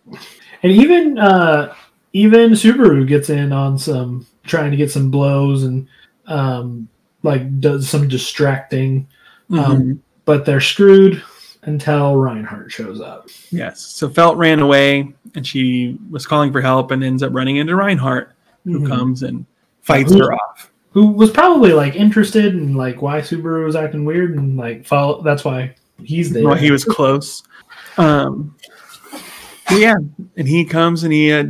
And even uh, even Subaru gets in on some trying to get some blows and um, like does some distracting, um, Mhm. but they're screwed until Reinhard shows up. Yes. So Felt ran away and she was calling for help and ends up running into Reinhard, who Mhm. comes and fights Who- her off. Who was probably like interested in like why Subaru was acting weird and like follow. That's why he's there. Well, he was close. Um, yeah, and he comes and he uh,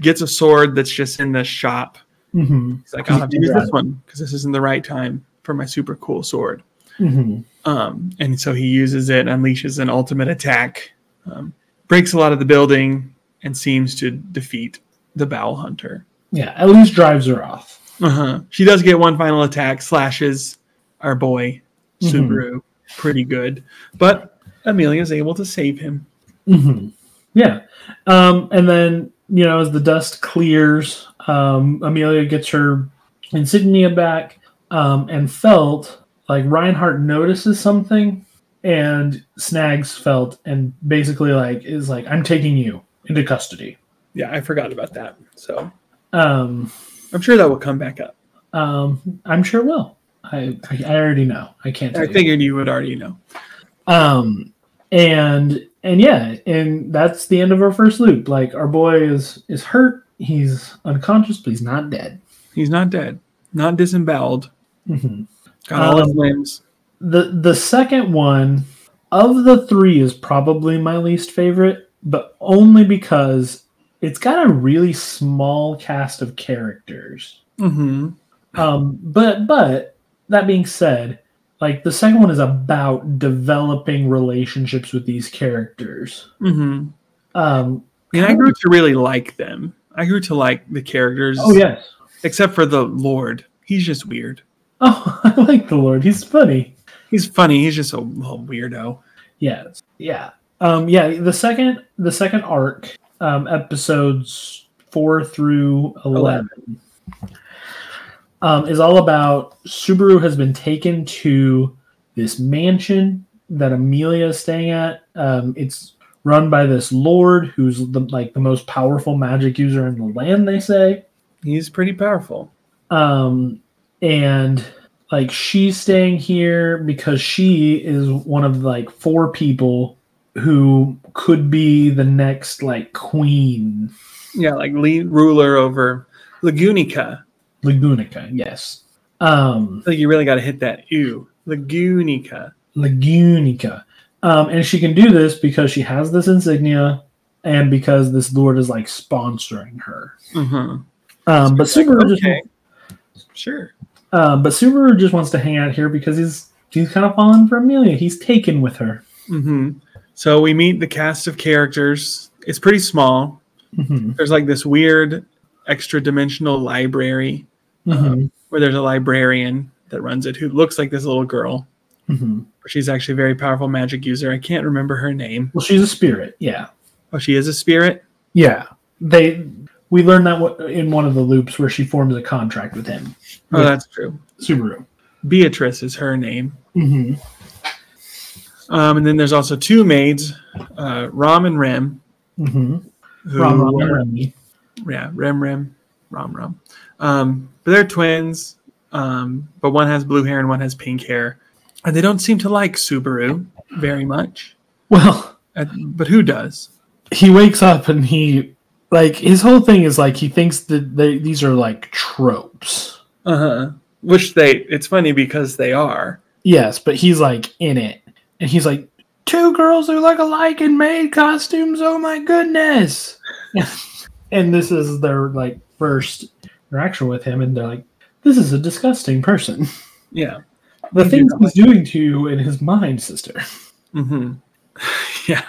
gets a sword that's just in the shop. hmm He's like, I'll have to use this one because this isn't the right time for my super cool sword. hmm Um, and so he uses it, unleashes an ultimate attack, um, breaks a lot of the building, and seems to defeat the Bowel Hunter. Yeah, at least drives her off. Uh-huh. She does get one final attack, slashes our boy Mhm. Subaru pretty good, but Amelia's able to save him. hmm Yeah. Um, and then, you know, as the dust clears, um, Amelia gets her insignia back um, and Felt, like Reinhard notices something and snags Felt and basically, like, is like, I'm taking you into custody. Yeah, I forgot about that. So Um, I'm sure that will come back up. um, I'm sure it will. I I, I already know. I can't. I you. figured you would already know. Um, and and yeah, and that's the end of our first loop. Like our boy is is hurt. He's unconscious, but he's not dead. He's not dead, not disemboweled. hmm Got Um, limbs. The the second one of the three is probably my least favorite, but only because it's got a really small cast of characters. hmm Um, but but that being said, like the second one is about developing relationships with these characters. hmm Um, And I grew to really like them. I grew to like the characters. oh yes. Except for the Lord. He's just weird. Oh, I like the Lord. He's funny. He's funny. He's just a little weirdo. Yes. Yeah. Um, yeah. The second the second arc, um, episodes four through eleven, um, is all about Subaru has been taken to this mansion that Amelia is staying at. Um, it's run by this lord who's the, like the most powerful magic user in the land. They say. He's pretty powerful. um and like she's staying here because she is one of like four people who could be the next like queen Yeah, like lead ruler over Lagunica. lagunica yes um I think you really got to hit that. Ew. Lagunica. lagunica um and she can do this because she has this insignia and because this lord is like sponsoring her hmm um but Subaru just okay. Sure. um but Subaru just wants to hang out here because he's he's kind of fallen for Amelia he's taken with her hmm So we meet the cast of characters. It's pretty small. Mhm. There's like this weird extra dimensional library Mhm. where there's a librarian that runs it who looks like this little girl. Mhm. She's actually a very powerful magic user. I can't remember her name. Well, she's a spirit. Yeah. Oh, she is a spirit? Yeah. They we learned that in one of the loops where she forms a contract with him. Oh, With that's true. Subaru. Beatrice is her name. Mm-hmm. Um, and then there's also two maids, uh, Ram and Rem. Mm-hmm. Who Ram, Ram, and Remy. yeah, Rem Rem, Ram Ram. Um, but they're twins. Um, but one has blue hair and one has pink hair, and they don't seem to like Subaru very much. Well, Uh, but who does? he wakes up and he like his whole thing is like he thinks that they, these are like tropes. Uh huh. Which they? It's funny because they are. Yes, but he's like in it, and he's like two girls who look alike in maid costumes. Oh my goodness! and this is their like first interaction with him, and they're like, "This is a disgusting person." Yeah. The things do he's doing to you in his mind, sister. Mm-hmm. yeah.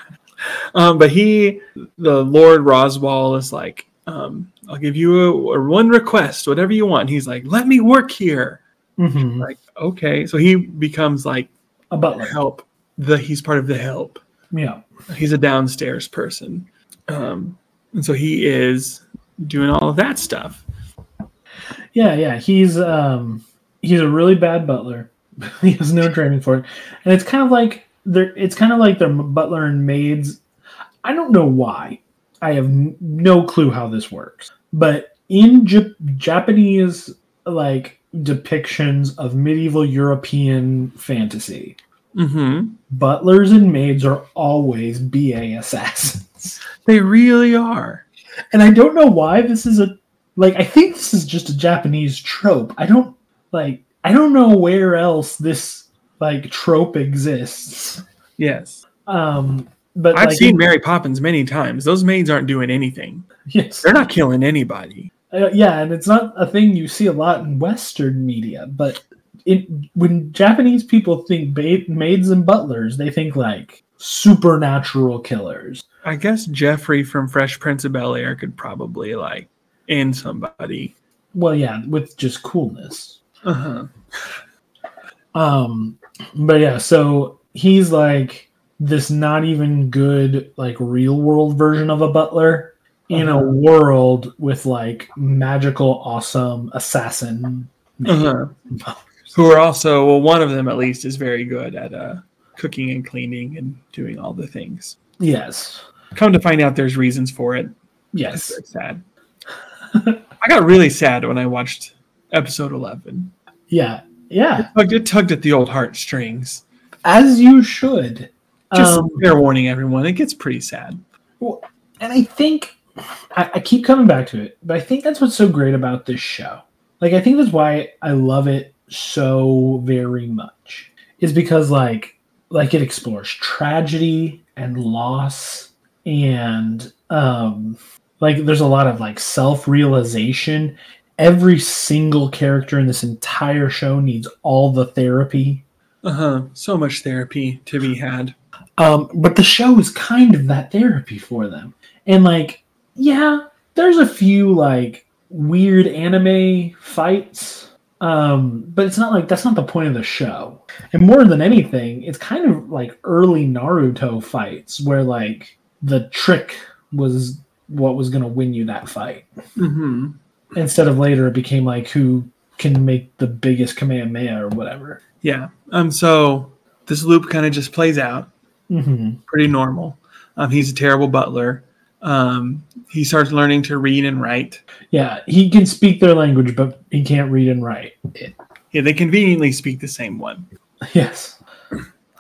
Um, but he, the Lord Roswell, is like, um, I'll give you a, a one request, whatever you want. He's like, let me work here. Mm-hmm. Like, okay. So he becomes like A butler. help. The he's part of the help. Yeah. He's a downstairs person, um, and so he is doing all of that stuff. Yeah, yeah. He's um he's a really bad butler. he has no training for it. And it's kind of like they're it's kind of like their butler and maids. I don't know why. I have no clue how this works. But in J- Japanese like depictions of medieval European fantasy, Mm-hmm. butlers and maids are always BA assassins. They really are. and I don't know why this is a like I think this is just a Japanese trope. I don't like I don't know where else this like trope exists. Yes, Um but I've like, seen Mary Poppins many times. Those maids aren't doing anything. yes. They're not killing anybody. Uh, yeah, and it's not a thing you see a lot in western media, but it when Japanese people think ba- maids and butlers, they think like supernatural killers. I guess Geoffrey from Fresh Prince of Bel Air could probably like end somebody. Well, yeah, with just coolness. Uh-huh. Um, but yeah, so he's like this not even good like real world version of a butler in a Uh-huh. world with like magical awesome assassin. Uh-huh. Who are also well, one of them at least is very good at uh, cooking and cleaning and doing all the things. Yes. Come to find out, there's reasons for it. Yes. very sad. I got really sad when I watched episode eleven. Yeah. Yeah, Tugged- It tugged at the old heartstrings. as you should. Just Um, fair warning, everyone. It gets pretty sad. Well, and I think I, I keep coming back to it, but I think that's what's so great about this show. Like, I think that's why I love it so very much. Is because like like it explores tragedy and loss and um like there's a lot of like self-realization. Every single character in this entire show needs all the therapy Uh huh. So much therapy to be had. Um, but the show is kind of that therapy for them. And like, yeah, there's a few like weird anime fights. Um, but it's not like that's not the point of the show. And more than anything, it's kind of like early Naruto fights where like the trick was what was gonna win you that fight. hmm Instead of later it became like who can make the biggest Kamehameha or whatever. Yeah. Um. So this loop kind of just plays out. Hmm pretty normal. Um, he's a terrible butler. Um, he starts learning to read and write. Yeah, he can speak their language, but he can't read and write. It, Yeah, they conveniently speak the same one. yes.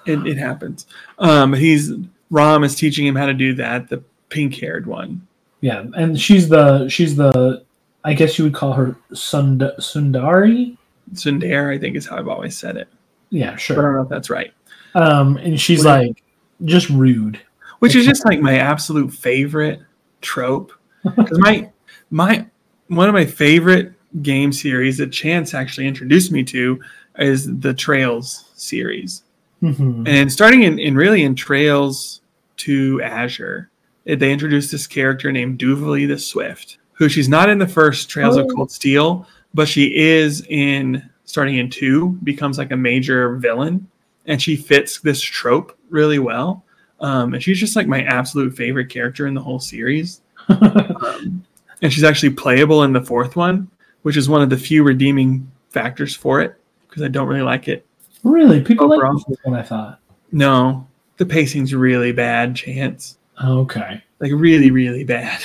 It, it happens. Um, he's Ram is teaching him how to do that. The pink-haired one. Yeah, and she's the she's the I guess you would call her Sund- Sundari. Sundar, I think is how I've always said it. Yeah, But I don't know if that's right. Um, and she's like just rude. Which is just like my absolute favorite trope. Because my my one of my favorite game series that Chance actually introduced me to is the Trails series. hmm And starting in, in really in Trails to Azure, it- they introduced this character named Duvalie the Swift, who she's not in the first Trails of Oh. Cold Steel, but she is in starting in two, becomes like a major villain, and she fits this trope really well. Um, and she's just like my absolute favorite character in the whole series. Um, and she's actually playable in the fourth one, which is one of the few redeeming factors for it because I don't really like it really, people like Overall. this one. I thought. no, the pacing's really bad, Chance. Okay. Like really, really bad.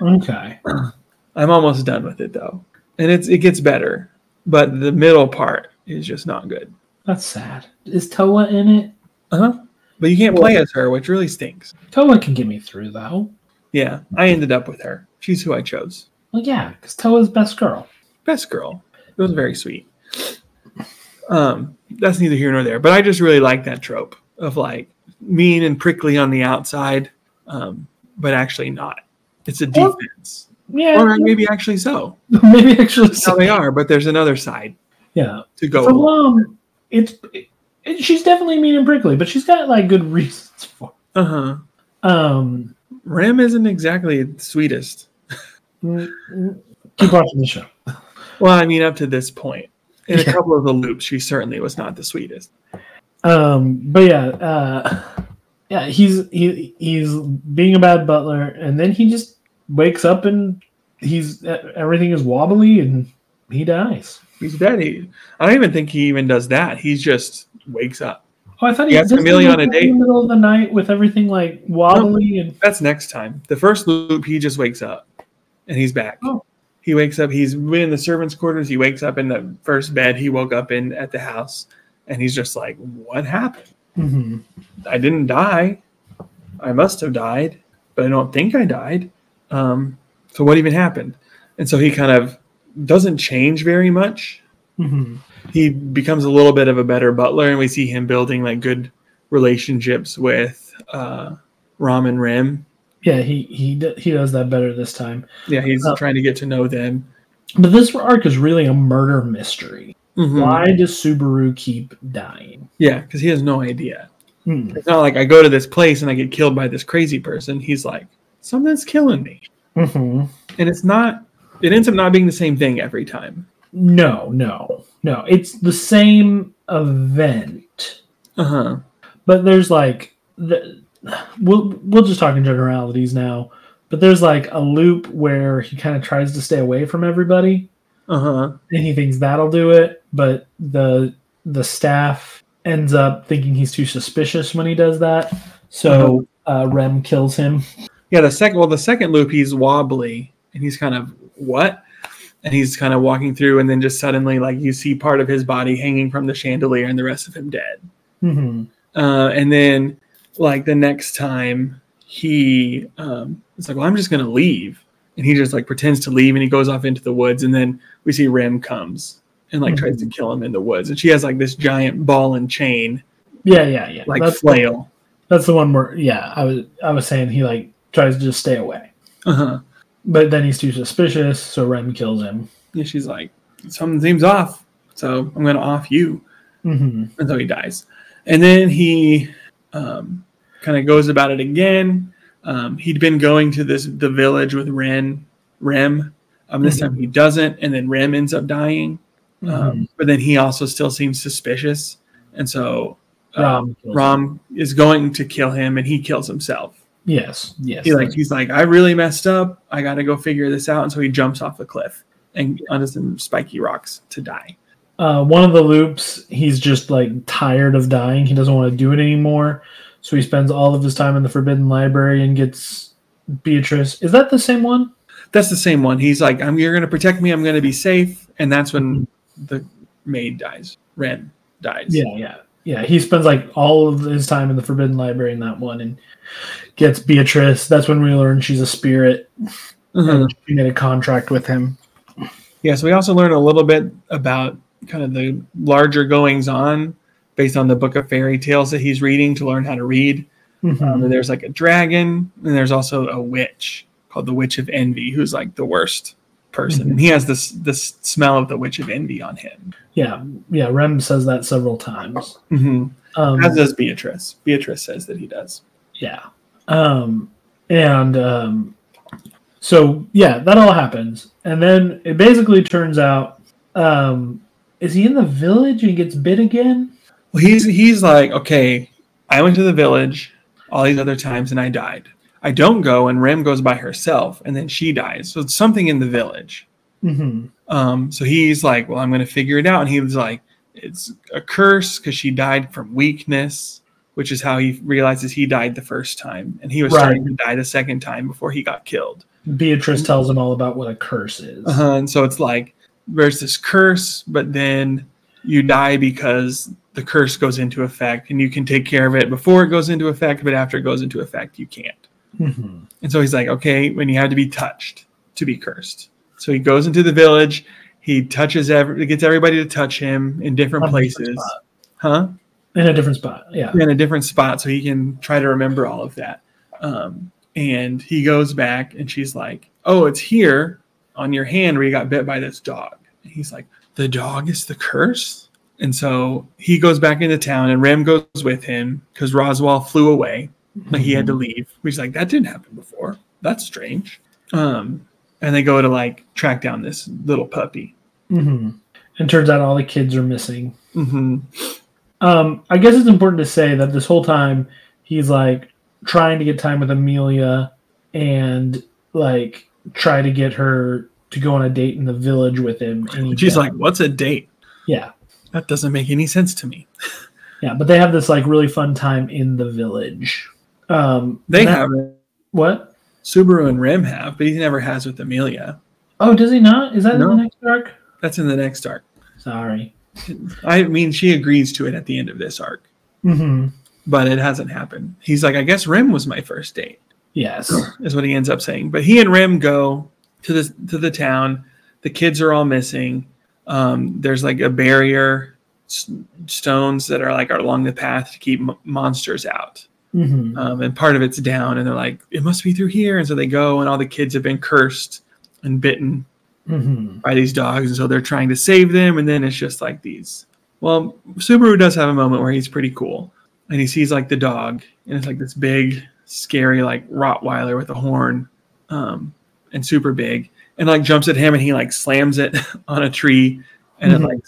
Okay. I'm almost done with it though, and it's it gets better, but the middle part is just not good. That's sad. Is Towa in it? Uh huh. But you can't play as her, which really stinks. Towa can get me through though. Yeah, I ended up with her. She's who I chose. Well, yeah, because Towa's best girl. Best girl. It was very sweet. Um, that's neither here nor there. But I just really like that trope of like mean and prickly on the outside, um, but actually not. It's a Well, defense, Yeah, or maybe actually so. maybe actually. so. how they are. But there's another side Yeah, to go. for along. Lum, it's it, it- she's definitely mean and prickly, but she's got like good reasons for. Uh huh. Um, Rem isn't exactly the sweetest. mm, mm, keep watching the show. Well, I mean, up to this point, in a couple of the loops, she certainly was not the sweetest. Um, but yeah, uh, yeah, he's he he's being a bad butler, and then he just wakes up and he's everything is wobbly and he dies. He's dead. He, I don't even think he even does that. He just wakes up. Oh, I thought he he Amelia wake on a date. in the middle of the night with everything like wobbly and That's next time. The first loop, he just wakes up and he's back. Oh. He wakes up. He's in the servants' quarters. He wakes up in the first bed he woke up in at the house, and he's just like, "What happened? Mhm. I didn't die. I must have died, but I don't think I died. Um, so what even happened?" And so he kind of doesn't change very much. Mhm. He becomes a little bit of a better butler, and we see him building like good relationships with uh, Ram and Rem. yeah, he he he does that better this time. Yeah, he's Oh. trying to get to know them. But this arc is really a murder mystery. Mhm. Why does Subaru keep dying? Yeah, because he has no idea. Hmm. It's not like I go to this place and I get killed by this crazy person. He's like, something's killing me. Mhm. And it's not, it ends up not being the same thing every time. No, no, no. It's the same event, Uh huh. but there's like the we'll we'll just talk in generalities now. But there's like a loop where he kind of tries to stay away from everybody, Uh huh. and he thinks that'll do it. But the the staff ends up thinking he's too suspicious when he does that. So uh, Rem kills him. Yeah, the second, well, the second loop, he's wobbly and he's kind of, what? and he's kind of walking through, and then just suddenly, like you see part of his body hanging from the chandelier, and the rest of him dead. hmm Uh, and then, like the next time, he um, it's like, well, I'm just gonna leave, and he just like pretends to leave, and he goes off into the woods, and then we see Rem comes and like tries to kill him in the woods, and she has like this giant ball and chain, Yeah, yeah, yeah. like that's flail. that's the one where yeah, I was I was saying he like tries to just stay away, Uh-huh. But then he's too suspicious, so Rem kills him. Yeah, she's like, something seems off, so I'm gonna off you. hmm and so he dies. And then he um, kind of goes about it again. Um, he'd been going to this the village with Ren, Rem. Um, this time he doesn't, and then Rem ends up dying. Um, but then he also still seems suspicious, and so um, him. Ram is going to kill him, and he kills himself. Yes, yes. He like he's like, I really messed up. I got to go figure this out, and so he jumps off the cliff and onto some spiky rocks to die. uh, one of the loops, he's just like tired of dying. He doesn't want to do it anymore. So he spends all of his time in the Forbidden Library and gets Beatrice. Is that the same one? That's the same one. He's like, I'm, you're going to protect me. I'm going to be safe. And that's when the maid dies. Ren dies. Yeah, yeah, yeah. He spends like all of his time in the Forbidden Library in that one and gets Beatrice. That's when we learn she's a spirit. Mhm. And she made a contract with him. Yeah. So we also learn a little bit about kind of the larger goings on based on the book of fairy tales that he's reading to learn how to read. Mhm. Um, and there's like a dragon, and there's also a witch called the Witch of Envy, who's like the worst person. Mhm. And he has this this smell of the Witch of Envy on him. yeah, yeah. Rem says that several times. hmm Um, As does Beatrice. Beatrice says that he does. Yeah. Um and um so yeah, that all happens. And then it basically turns out um is he in the village and gets bit again? Well, he's he's like, okay, I went to the village all these other times and I died. I don't go, and Rem goes by herself, and then she dies. So it's something in the village. Mm-hmm. Um, so he's like, well, I'm going to figure it out. And he was like, it's a curse because she died from weakness, which is how he realizes he died the first time, and he was Right. starting to die the second time before he got killed. Beatrice tells him all about what a curse is. Uh-huh. And so it's like there's this curse, but then you die because the curse goes into effect, and you can take care of it before it goes into effect, but after it goes into effect, you can't. Mhm. And so he's like, okay, when you have to be touched to be cursed. So he goes into the village. He touches every, gets everybody to touch him in different a different places, huh? In a different spot. Yeah. In a different spot, so he can try to remember all of that. Um, and he goes back, and she's like, "Oh, it's here on your hand where you got bit by this dog." And he's like, "The dog is the curse." And so he goes back into town, and Ram goes with him because Roswell flew away. Like he had to leave. He's like, that didn't happen before. That's strange. Um, and they go to like track down this little puppy. hmm And turns out all the kids are missing. hmm Um, I guess it's important to say that this whole time he's like trying to get time with Amelia and like try to get her to go on a date in the village with him. And She's like, what's a date? yeah, That doesn't make any sense to me. yeah. But they have this like really fun time in the village. Um, They that- have it. what? Subaru and Rem have, but he never has with Amelia. Oh, does he not? Is that in the next arc? That's in the next arc. Sorry. I mean, she agrees to it at the end of this arc, hmm but it hasn't happened. He's like, I guess Rem was my first date. Yes. is what he ends up saying. But he and Rem go to the to the town. The kids are all missing. Um, there's like a barrier, s- stones that are like are along the path to keep m- monsters out. Hmm Um, and part of it's down, and they're like, it must be through here. And so they go, and all the kids have been cursed and bitten hmm by these dogs, and so they're trying to save them. And then it's just like these. Well, Subaru does have a moment where he's pretty cool, and he sees like the dog, and it's like this big, scary like Rottweiler with a horn, um, and super big, and like jumps at him, and he like slams it on a tree, and Mhm. then like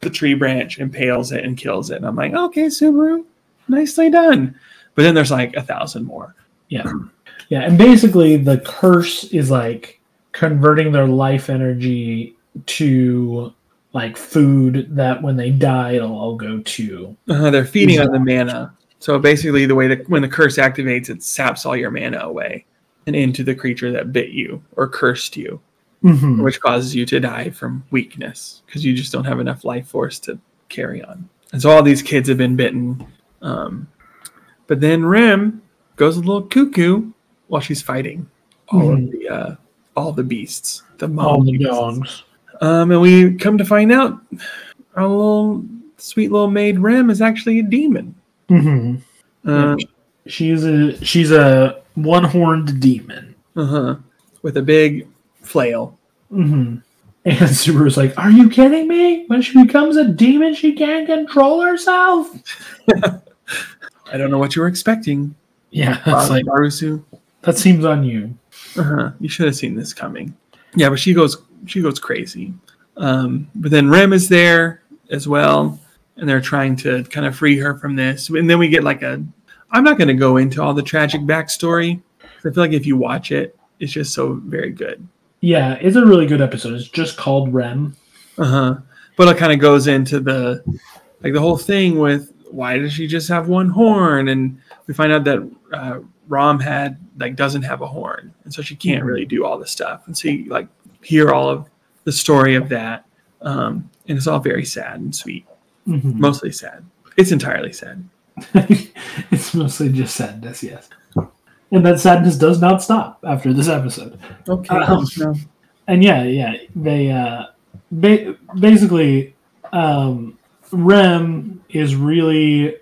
the tree branch impales it and kills it. And I'm like, okay, Subaru, nicely done. But then there's like a thousand more. Yeah. Yeah. And basically, the curse is like converting their life energy to like food that when they die, it'll all go to. Uh, they're feeding on the mana. So basically, the way that when the curse activates, it saps all your mana away and into the creature that bit you or cursed you. Mhm. which causes you to die from weakness because you just don't have enough life force to carry on. And so all these kids have been bitten. Um, but then Rem goes a little cuckoo while she's fighting all of the uh, all the beasts, the mom All the dogs. Um, and we come to find out our little sweet little maid Rem is actually a demon. hmm Uh, She's a she's a one horned demon. uh-huh. With a big flail. hmm And Subaru's like, "Are you kidding me? When she becomes a demon, she can't control herself." I don't know what you were expecting, Yeah, it's like Barusu. that seems on you. Uh-huh. You should have seen this coming. Yeah, but she goes she goes crazy. Um, but then Rem is there as well, and they're trying to kind of free her from this. And then we get like a I'm not going to go into all the tragic backstory. I feel like if you watch it, it's just so very good. Yeah, it's a really good episode. It's just called Rem. Uh huh. But it kind of goes into the like the whole thing with why does she just have one horn, and we find out that uh, Ram had like doesn't have a horn, and so she can't really do all this stuff. And so you like hear all of the story of that, um, and it's all very sad and sweet, Mhm. mostly sad. It's entirely sad. it's mostly just sadness, yes. And that sadness does not stop after this episode. Okay. Um, and yeah, yeah, they uh, ba- basically um, Rem is really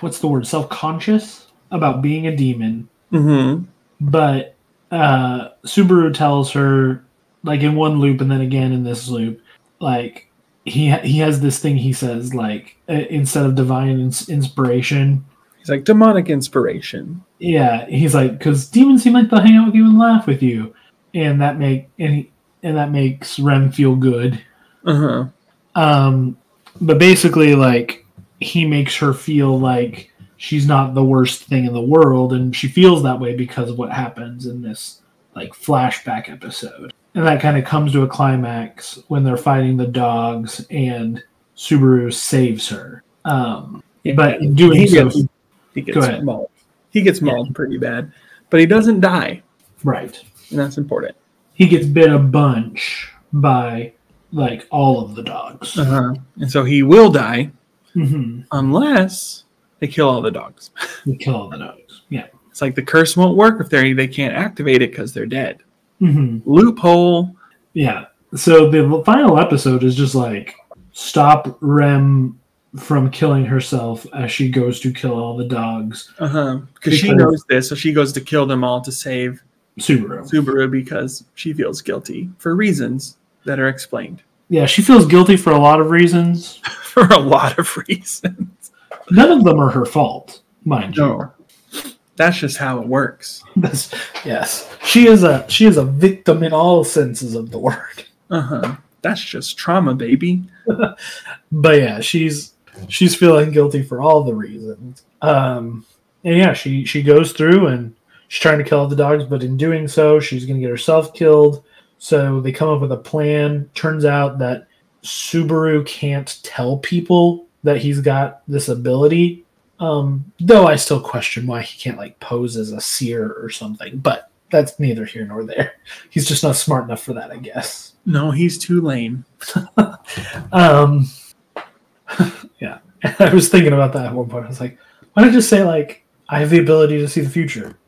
what's the word self conscious about being a demon, mm-hmm. but uh, Subaru tells her like in one loop and then again in this loop, like he ha- he has this thing he says like uh, instead of divine ins- inspiration. He's like demonic inspiration. Yeah, he's like because demons seem like they'll hang out with you and laugh with you, and that make and he, and that makes Rem feel good. Uh huh. Um, but basically, like he makes her feel like she's not the worst thing in the world, and she feels that way because of what happens in this like flashback episode, and that kind of comes to a climax when they're fighting the dogs, and Subaru saves her. Um, but in doing he so, gets, he gets mauled. He gets mauled pretty bad, but he doesn't die, right, and that's important. he gets bit a bunch by like all of the dogs. Uh-huh. And so he will die hmm unless they kill all the dogs. You kill all the dogs. Yeah. It's like the curse won't work if they they can't activate it because they're dead. hmm Loophole. Yeah. So the final episode is just like stop Rem from killing herself as she goes to kill all the dogs. Uh huh. Because she knows this, so she goes to kill them all to save Subaru. Subaru because she feels guilty for reasons that are explained Yeah, she feels guilty for a lot of reasons. For a lot of reasons. None of them are her fault, mind you. That's just how it works. That's, yes, she is a she is a victim in all senses of the word. Uh huh. That's just trauma, baby. But yeah, she's she's feeling guilty for all the reasons. Um, and yeah, she she goes through and she's trying to kill all the dogs, but in doing so, she's going to get herself killed. So they come up with a plan. Turns out that Subaru can't tell people that he's got this ability. Um, though I still question why he can't like pose as a seer or something. But that's neither here nor there. He's just not smart enough for that, I guess. No, he's too lame. Um, yeah, I was thinking about that at one point. I was like, why don't just say like I have the ability to see the future?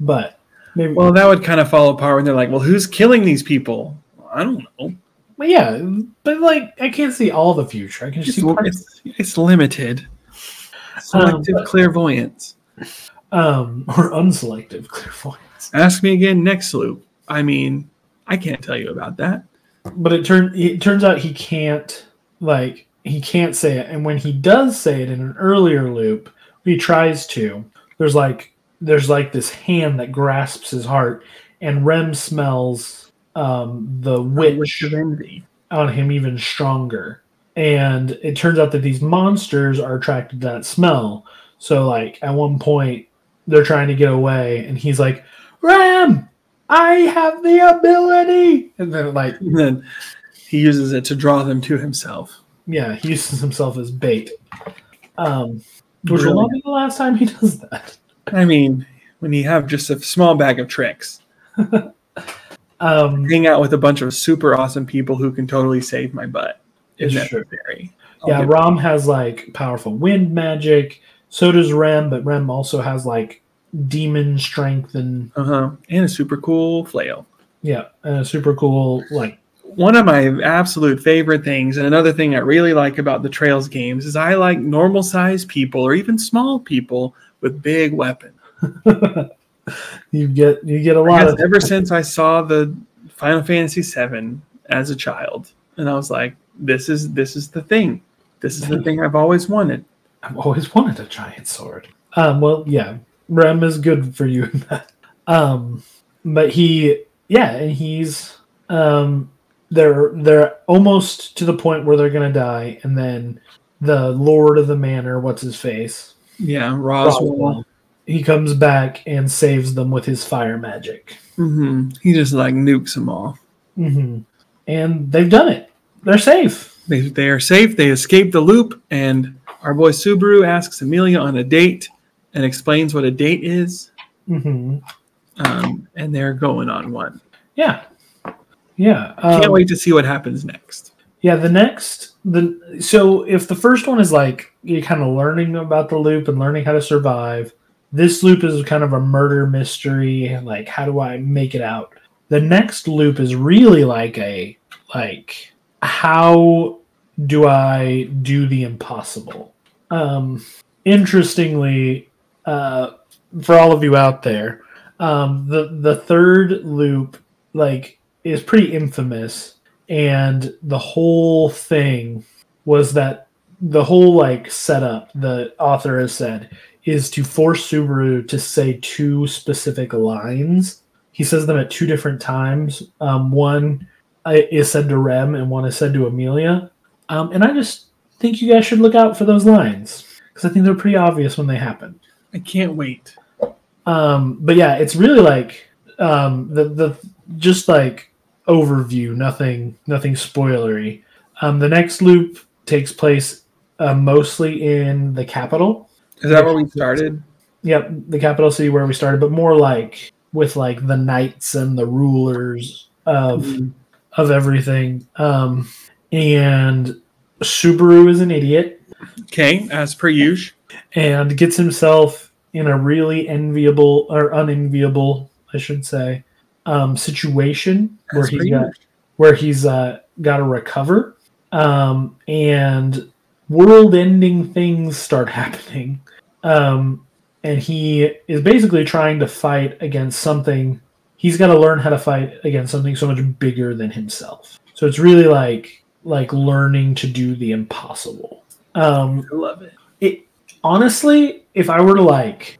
but maybe. Well, that would kind of fall apart when they're like, "Well, who's killing these people?" I don't know. Well, yeah, but like I can't see all the future. I can just It's, see parts. it's, it's limited. Selective but- clairvoyance. Um, or unselective clairvoyance. Ask me again next loop. I mean, I can't tell you about that. But it turn it turns out he can't like he can't say it, and when he does say it in an earlier loop, he tries to. There's like there's like this hand that grasps his heart, and Rem smells um, the witch Witch of envy. on him even stronger. And it turns out that these monsters are attracted to that smell. So, like, at one point, they're trying to get away, and he's like, Ram, I have the ability. And then, like, And then he uses it to draw them to himself. yeah, he uses himself as bait. Um, which will not be the last time he does that. I mean, when you have just a small bag of tricks. Um, hang out with a bunch of super awesome people who can totally save my butt if necessary. Yeah, Ram has like powerful wind magic. So does Rem, but Rem also has like demon strength and uh-huh. and a super cool flail. yeah, uh, super cool like One of my absolute favorite things, and another thing I really like about the Trails games, is I like normal sized people or even small people with big weapons. you get you get a lot of ever since I saw the Final Fantasy VII as a child, and I was like, "This is this is the thing. This is the thing I've always wanted." I've always wanted a giant sword. Um, well, yeah, Rem is good for you in that. Um, but he, yeah, and he's um, they're they're almost to the point where they're gonna die, and then the Lord of the Manor, what's his face, Yeah, Roswaal. He comes back and saves them with his fire magic. hmm He just like nukes them all. hmm And they've done it. They're safe. They, they are safe. They escape the loop, and our boy Subaru asks Amelia on a date and explains what a date is. hmm Um, and they're going on one. Yeah, yeah. Can't um, wait to see what happens next. Yeah, the next the so if the first one is like you're kind of learning about the loop and learning how to survive, this loop is kind of a murder mystery. Like, how do I make it out? The next loop is really like a like how do I do the impossible? Um, interestingly, uh, for all of you out there, um, the the third loop like is pretty infamous and the whole thing was that the whole like setup the author has said is to force Subaru to say two specific lines. He says them at two different times. Um, one uh, is said to Rem, and one is said to Amelia. Um, and I just think you guys should look out for those lines because I think they're pretty obvious when they happen. I can't wait. Um, but yeah, it's really like um, the the just like overview, nothing nothing spoilery. Um, the next loop takes place uh, mostly in the capital. Is that where we started? Yep, the capital city where we started, but more like with like the knights and the rulers of Mhm. of everything. Um, and Subaru is an idiot Okay, as per usual. and gets himself in a really enviable or unenviable, I should say, um, situation where As per he's got where he's uh, got to recover, um, and world-ending things start happening, um, and he is basically trying to fight against something. He's got to learn how to fight against something so much bigger than himself. So it's really like like learning to do the impossible. Um, I love it. it honestly, if I were to like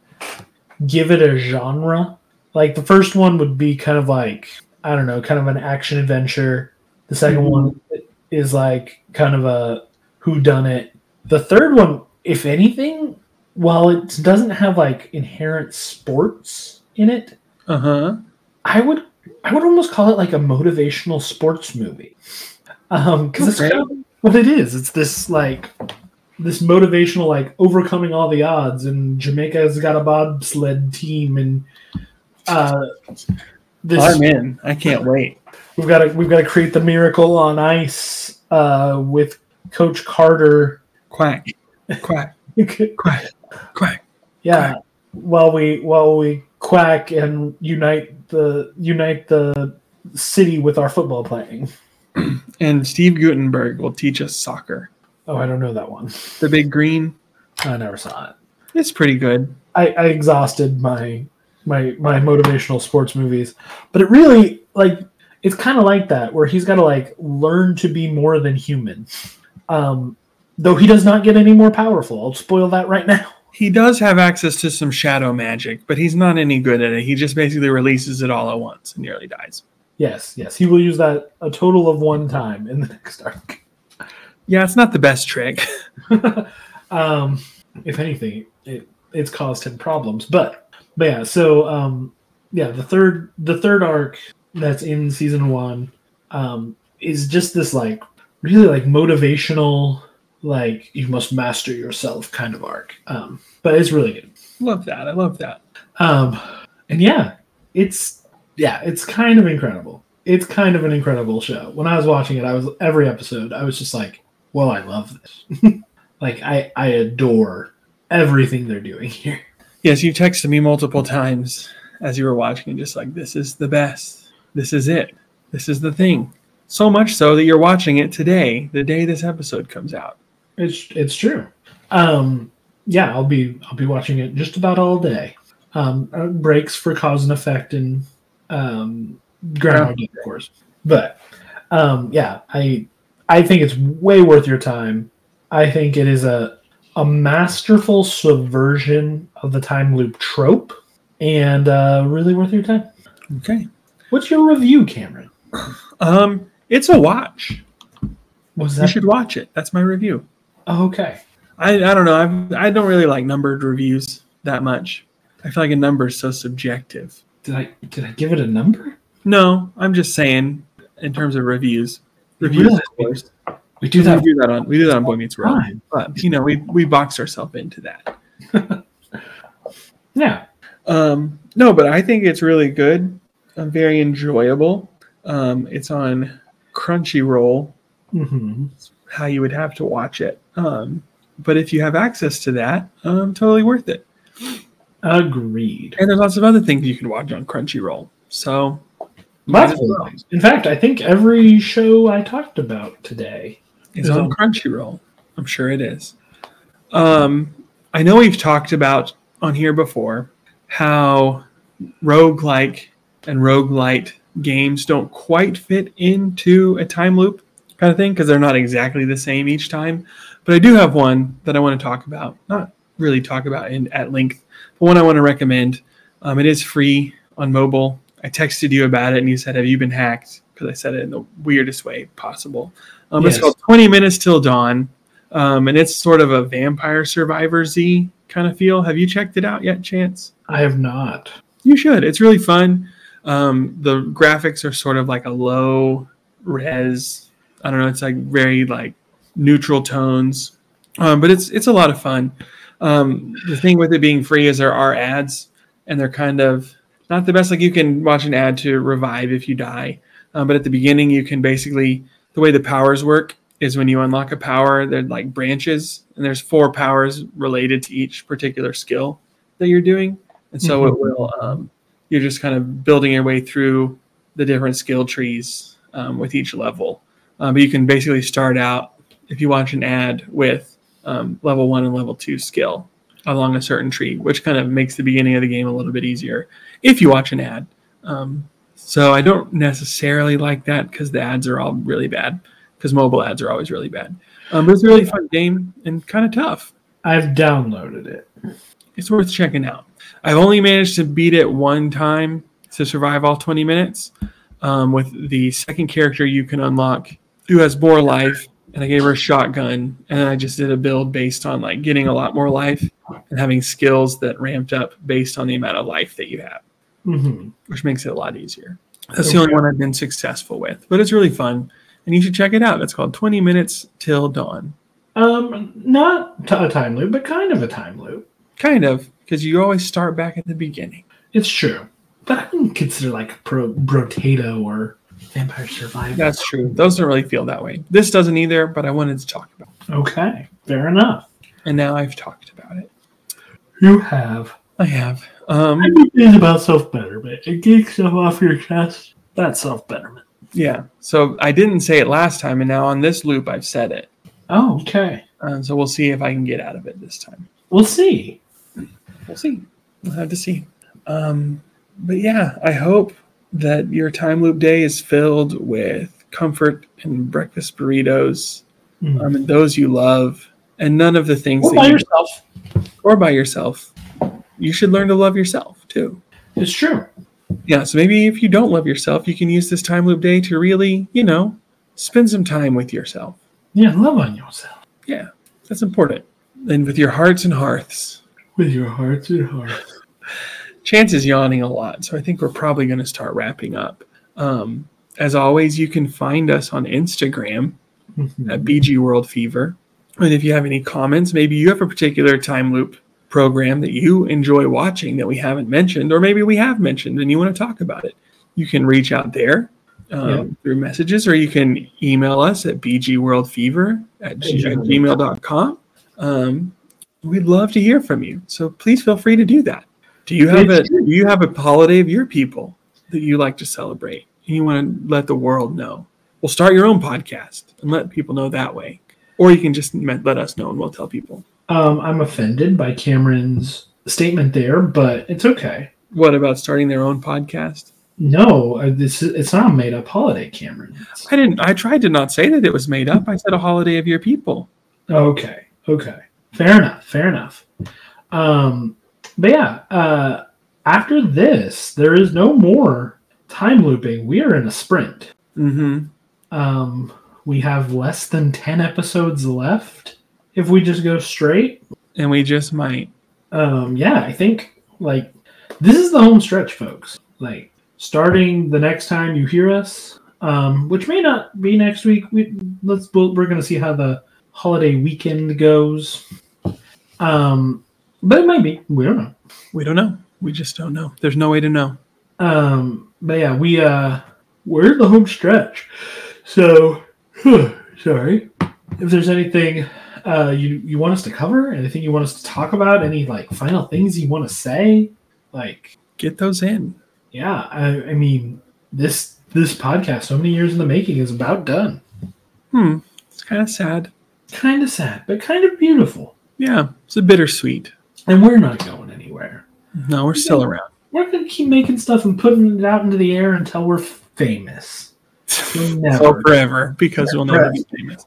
give it a genre, like the first one would be kind of like I don't know, kind of an action adventure. The 2nd Mhm. one is like kind of a who done it. The third one, if anything, while it doesn't have like inherent sports in it, Uh huh. I would I would almost call it like a motivational sports movie. Um, because it's kind of what it is. It's this like this motivational like overcoming all the odds, and Jamaica's got a bobsled team, and uh, this I'm in. I can't wait. we've got to we've got to create the miracle on ice uh, with Coach Carter. Quack, quack, quack, quack. yeah while we while we quack and unite the unite the city with our football playing And Steve Guttenberg will teach us soccer. oh i don't know that one The big green. i never saw it It's pretty good. i, I exhausted my my my motivational sports movies but it really like it's kind of like that where he's got to like learn to be more than human um though he does not get any more powerful i'll spoil that right now He does have access to some shadow magic, but he's not any good at it. He just basically releases it all at once and nearly dies. yes yes he will use that a total of one time in the next arc Yeah, it's not the best trick. um, if anything, it it's caused him problems. But but yeah, so um, yeah, the third the third arc that's in season one um, is just this like really like motivational like you must master yourself kind of arc. Um, but it's really good. love that. I love that. Um, and yeah, it's yeah, it's kind of incredible. it's kind of an incredible show. When I was watching it, I was every episode, I was just like, well, I love this. like I I adore everything they're doing here. Yes, you texted me multiple times as you were watching, just like, this is the best. This is it. This is the thing. So much so that you're watching it today, the day this episode comes out. It's it's true. Um, yeah, I'll be I'll be watching it just about all day. Um, uh, breaks for cause and effect and um, Groundhog Day, of course. But um, yeah, I I think it's way worth your time. I think it is a a masterful subversion of the time loop trope, and uh, really worth your time. Okay. What's your review, Cameron? Um, it's a watch. Was You should watch it. That's my review. okay? I, I don't know. I'm, I don't really like numbered reviews that much. I feel like a number is so subjective. Did I did I give it a number? No, I'm just saying in terms of reviews. Reviews, Really? of course. We do that. We that do that on we do that on Boy Meets World. time. But you know, we we box ourselves into that. Yeah. Um, no, but I think it's really good. Uh, very enjoyable. Um, it's on Crunchyroll. hmm How you would have to watch it. Um, but if you have access to that, um, totally worth it. Agreed. And there's lots of other things you can watch on Crunchyroll. So well. In fact, I think every show I talked about today. It's Is on on- Crunchyroll. I'm sure it is. Um, I know we've talked about on here before how roguelike and roguelite games don't quite fit into a time loop kind of thing because they're not exactly the same each time. But I do have one that I want to talk about. Not really talk about in, at length, but one I want to recommend. Um, it is free on mobile. I texted you about it and you said, Have you been hacked? Because I said it in the weirdest way possible. Um, It's called 20 Minutes Till Dawn. Um, and it's sort of a vampire survivor Z kind of feel. Have you checked it out yet, Chance? I have not. You should. It's really fun. Um, the graphics are sort of like a low res. I don't know. It's like very like neutral tones, um, but it's it's a lot of fun. Um, the thing with it being free is there are ads, and they're kind of not the best. Like you can watch an ad to revive if you die, um, but at the beginning you can basically the way the powers work is when you unlock a power, they're like branches, and there's four powers related to each particular skill that you're doing, and so it will. Um, you're just kind of building your way through the different skill trees um, with each level. Um, but you can basically start out if you watch an ad with um, level one and level two skill along a certain tree, which kind of makes the beginning of the game a little bit easier if you watch an ad. Um, so I don't necessarily like that because the ads are all really bad because mobile ads are always really bad. Um, but it's a really fun game and kind of tough. I've downloaded it. It's worth checking out. I've only managed to beat it one time to survive all 20 minutes. Um, with the second character you can unlock who has more life, and I gave her a shotgun, and I just did a build based on like getting a lot more life and having skills that ramped up based on the amount of life that you have, hmm which makes it a lot easier. That's the only one I've been successful with, but it's really fun, and you should check it out. It's called 20 Minutes Till Dawn. Um, not a time loop, but kind of a time loop. Kind of, because you always start back at the beginning. It's true, but I wouldn't consider like Pro Brotato or Vampire Survivor. That's true. Those don't really feel that way. This doesn't either, but I wanted to talk about it. Okay, fair enough. And now I've talked about it. You have. I have. Um, It's about self betterment. It gets stuff off your chest. That's self betterment. yeah. So I didn't say it last time, and now on this loop, I've said it. Oh, okay. Um, so we'll see if I can get out of it this time. We'll see. We'll see. We'll have to see. Um, but yeah, I hope that your time loop day is filled with comfort and breakfast burritos, Mm. um, and those you love, and none of the things Or that by you yourself. or by yourself. You should learn to love yourself too. It's true. Yeah, so maybe if you don't love yourself, you can use this time loop day to really, you know, spend some time with yourself. Yeah, love on yourself Yeah, that's important. And with your hearts and hearths. With your hearts and hearts. Chance is yawning a lot, so I think we're probably going to start wrapping up. Um, as always, you can find us on Instagram Mhm. at BG World Fever. And if you have any comments, maybe you have a particular time loop program that you enjoy watching that we haven't mentioned, or maybe we have mentioned and you want to talk about it, you can reach out there. um, Yeah. through messages, or you can email us at bgworldfever at, g- at gmail.com. Um, we'd love to hear from you. So please feel free to do that. Do you have a do you have a holiday of your people that you like to celebrate and you want to let the world know? Well, start your own podcast and let people know that way. Or you can just let us know and we'll tell people. Um, I'm offended by Cameron's statement there, but it's okay. What about starting their own podcast? No, uh, this is, it's not a made up holiday, Cameron. It's- I didn't. I tried to not say that it was made up. I said a holiday of your people. Okay, okay, fair enough, fair enough. Um, but yeah, uh, after this, there is no more time looping. We are in a sprint. Mm-hmm. Um, we have less than ten episodes left if we just go straight. And we just might. Um, yeah, I think like this is the home stretch, folks. Like starting the next time you hear us, um, which may not be next week. We let's we're gonna see how the holiday weekend goes. Um, but it might be. We don't know. We don't know. We just don't know. There's no way to know. Um, but yeah, we uh, we're in the home stretch. So, sorry. If there's anything uh, you you want us to cover, anything you want us to talk about, any like final things you want to say, like Get those in. yeah, I, I mean this this podcast, so many years in the making, is about done. Hmm. It's kind of sad. Kind of sad, but kind of beautiful. Yeah. It's a bittersweet. And we're not going anywhere. No, we're still around. We're gonna keep making stuff and putting it out into the air until we're famous. We'll So forever because we'll never be famous.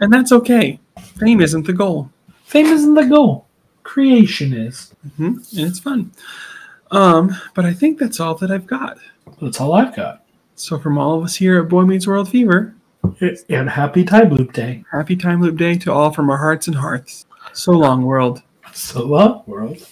And that's okay. Fame isn't the goal. Fame isn't the goal. Creation is. hmm And it's fun. Um, but I think that's all that I've got. That's all I've got. So from all of us here at Boy Meets World Fever, And happy time loop day. happy time loop day to all from our hearts and hearts. So long, world. So long, world.